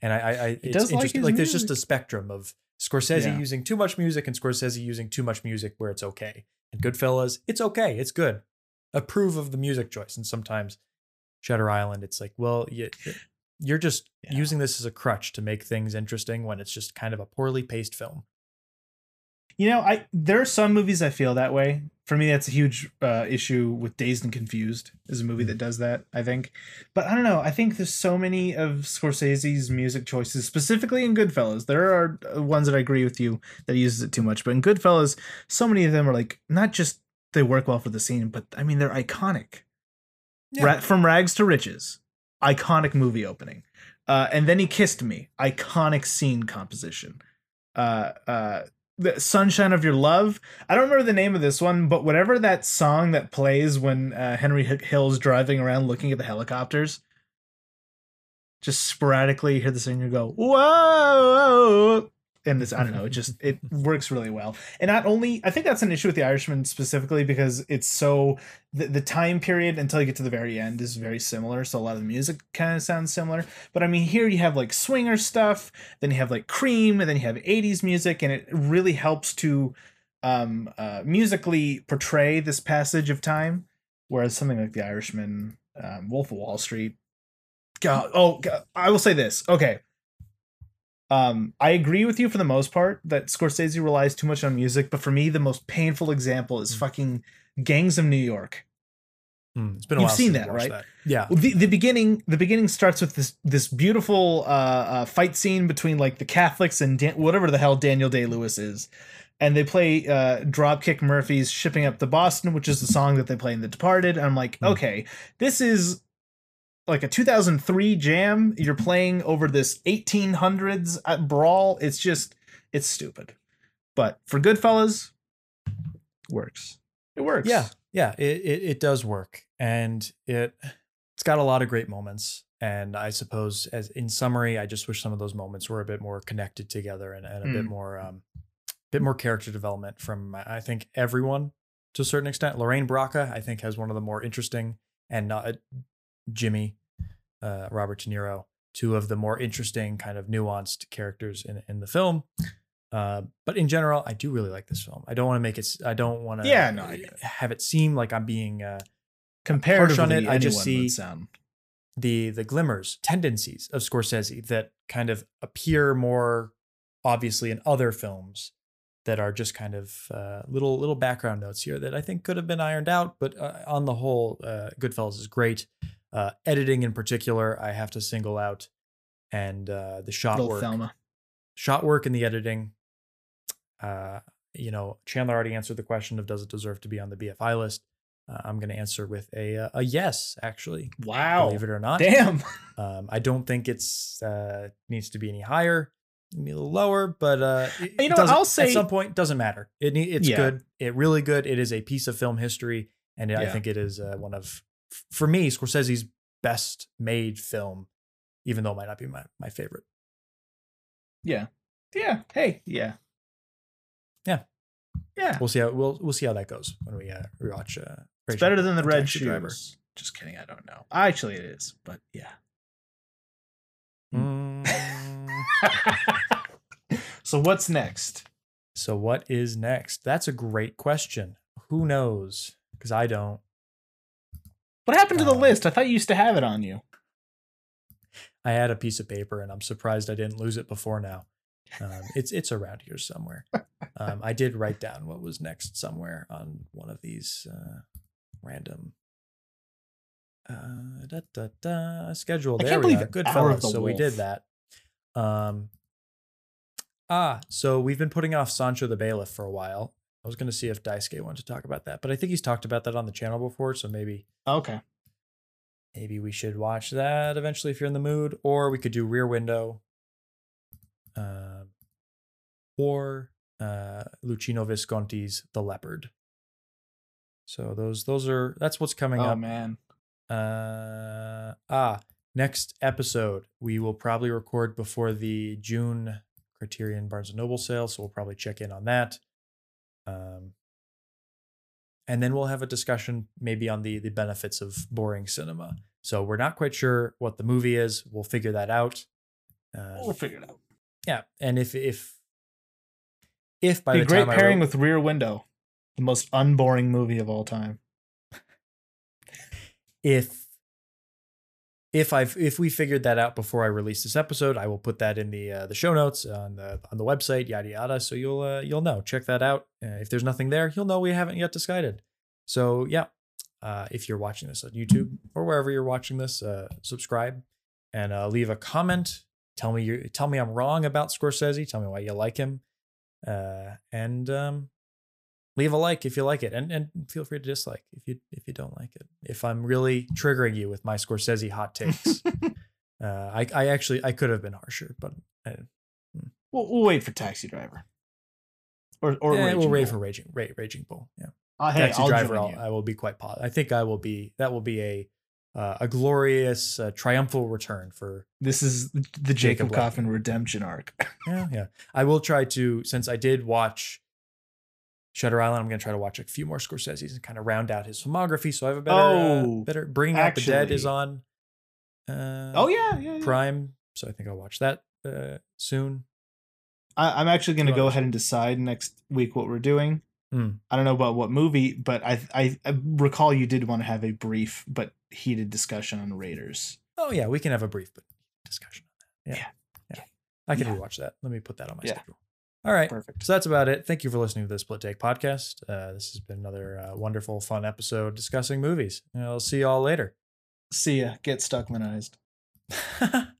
And I, I, I it's
does like
interesting. Like, there's just a spectrum of Scorsese
Yeah.
using too much music and Scorsese using too much music where it's okay. And Goodfellas, it's okay, it's good. Approve of the music choice, and sometimes Shutter Island, it's like, well, you, you're just
Yeah.
using this as a crutch to make things interesting when it's just kind of a poorly paced film.
You know, I there are some movies I feel that way. For me, that's a huge uh, issue with Dazed and Confused. Is a movie that does that. I think, but I don't know. I think there's so many of Scorsese's music choices, specifically in Goodfellas. There are uh, ones that I agree with you that he uses it too much, but in Goodfellas, so many of them are like not just they work well for the scene, but I mean they're iconic.
Yeah.
Ra- from rags to riches, iconic movie opening. Uh, and then he kissed me, iconic scene composition. Uh, uh, the sunshine of your love. I don't remember the name of this one, but whatever that song that plays when uh, Henry Hill's driving around looking at the helicopters, just sporadically hear the singer go whoa, and it's I don't know, it just it works really well. And not only I think that's an issue with the Irishman specifically because it's so the, the time period until you get to the very end is very similar. So a lot of the music kind of sounds similar. But I mean, here you have like swinger stuff, then you have like Cream, and then you have 80s music, and it really helps to um, uh, musically portray this passage of time. Whereas something like The Irishman, um, Wolf of Wall Street, God, oh, God, I will say this. Okay. Um, I agree with you for the most part that Scorsese relies too much on music, but for me, the most painful example is
Mm.
fucking Gangs of New York.
Hmm, it's been a
You've seen that, right?
that. Yeah.
Well, the, the beginning the beginning starts with this this beautiful uh, uh fight scene between like the Catholics and Dan- whatever the hell Daniel Day Lewis is, and they play uh, Dropkick Murphys "Shipping Up to Boston," which is the song that they play in The Departed. And I'm like,
Hmm.
okay, this is like a 2003 jam. You're playing over this 1800s uh, brawl. It's just it's stupid, but for Goodfellas, works. It works.
Yeah, yeah, it, it it does work, and it it's got a lot of great moments. And I suppose, as in summary, I just wish some of those moments were a bit more connected together and, and a bit
Mm.
more um, bit more character development from I think everyone to a certain extent. Lorraine Bracco, I think, has one of the more interesting, and not Jimmy, uh, Robert De Niro, two of the more interesting kind of nuanced characters in in the film. Uh, but in general, I do really like this film. I don't want to make it. I don't want to.
Yeah, no, it.
have it seem like I'm being uh,
comparatively,
on it, I just see- the the glimmers, tendencies of Scorsese that kind of appear more obviously in other films that are just kind of uh, little little background notes here that I think could have been ironed out. But uh, on the whole, uh, Goodfellas is great. Uh, editing in particular, I have to single out, and uh, the shot
little
work,
Thelma.
shot work in the editing. Uh, you know, Chandler already answered the question of does it deserve to be on the BFI list. Uh, I'm going to answer with a uh, a yes, actually.
Wow.
Believe it or not.
Damn.
Um, I don't think it's uh, needs to be any higher, maybe a little lower, but uh, it,
You know, I'll say-
at some point doesn't matter. It it's
Yeah.
good, it really good. It is a piece of film history, and I
Yeah.
think it is uh, one of for me Scorsese's best made film, even though it might not be my my favorite.
Yeah. Yeah. Hey. Yeah.
Yeah.
Yeah.
We'll see how we'll we'll see how that goes when we uh, rewatch. Uh,
It's better than the red shoes.
Driver.
Just kidding. I don't know. Actually, it is. But yeah.
Mm.
so what's next?
so what is next? That's a great question. Who knows? Because I don't.
What happened to the
Um,
list? I thought you used to have it on you.
I had a piece of paper and I'm surprised I didn't lose it before now. Um, it's it's around here somewhere. Um, I did write down what was next somewhere on one of these uh, random uh, da, da, da, schedule.
I
There we. Good
Hour of
fellas.
the
So we did that. Um, ah, so we've been putting off Sansho the Bailiff for a while. I was going to see if Daisuke wanted to talk about that, but I think he's talked about that on the channel before. So maybe
Okay.
maybe we should watch that eventually if you're in the mood or we could do rear window um, or uh, luchino visconti's the leopard so those those are that's what's coming
Oh
up
man.
uh, ah next episode we will probably record before the june criterion barnes and noble sale so we'll probably check in on that um, and then we'll have a discussion maybe on the the benefits of boring cinema so we're not quite sure what the movie is we'll figure that out uh,
We'll figure it out.
yeah and if if if by
Be
the
great
time I
pairing
wrote-
with Rear Window, the most unboring movie of all time.
if if I've if we figured that out before I release this episode, I will put that in the uh, the show notes on the on the website, yada yada. So you'll uh, you'll know. Check that out. Uh, if there's nothing there, you'll know we haven't yet decided. So yeah, uh, if you're watching this on YouTube or wherever you're watching this, uh, subscribe and uh, leave a comment. Tell me you tell me I'm wrong about Scorsese. Tell me why you like him, uh, and um, leave a like if you like it, and and feel free to dislike if you if you don't like it. If I'm really triggering you with my Scorsese hot takes, uh, I I actually I could have been harsher, but I,
we'll, we'll wait for Taxi Driver. Or or Raging
we'll wait for raging ra- raging bull. Yeah,
Uh, hey,
taxi
I'll
driver. I'll. I will be quite positive. I think I will be that will be a uh, a glorious uh, triumphal return for
This is the
Jacob
Jacob Coffin redemption arc.
yeah yeah. I will try to since I did watch. Shutter Island. I'm going to try to watch a few more Scorsese's and kind of round out his filmography. So I have a better,
Oh,
uh, better. Bringing Out the Dead is on. Uh,
oh yeah, yeah. yeah.
Prime. So I think I'll watch that uh, soon.
I, I'm actually going to go ahead and decide next week what we're doing.
Hmm.
I don't know about what movie, but I, I I recall you did want to have a brief but heated discussion on Raiders.
Oh yeah, we can have a brief but discussion on that. Yeah,
Yeah.
yeah. I can
Yeah.
rewatch that. Let me put that on my schedule. All right.
Perfect.
So that's about it. Thank you for listening to the Split Take podcast. Uh, this has been another uh, wonderful, fun episode discussing movies. And I'll see you all later.
See ya. Get Stuckmanized.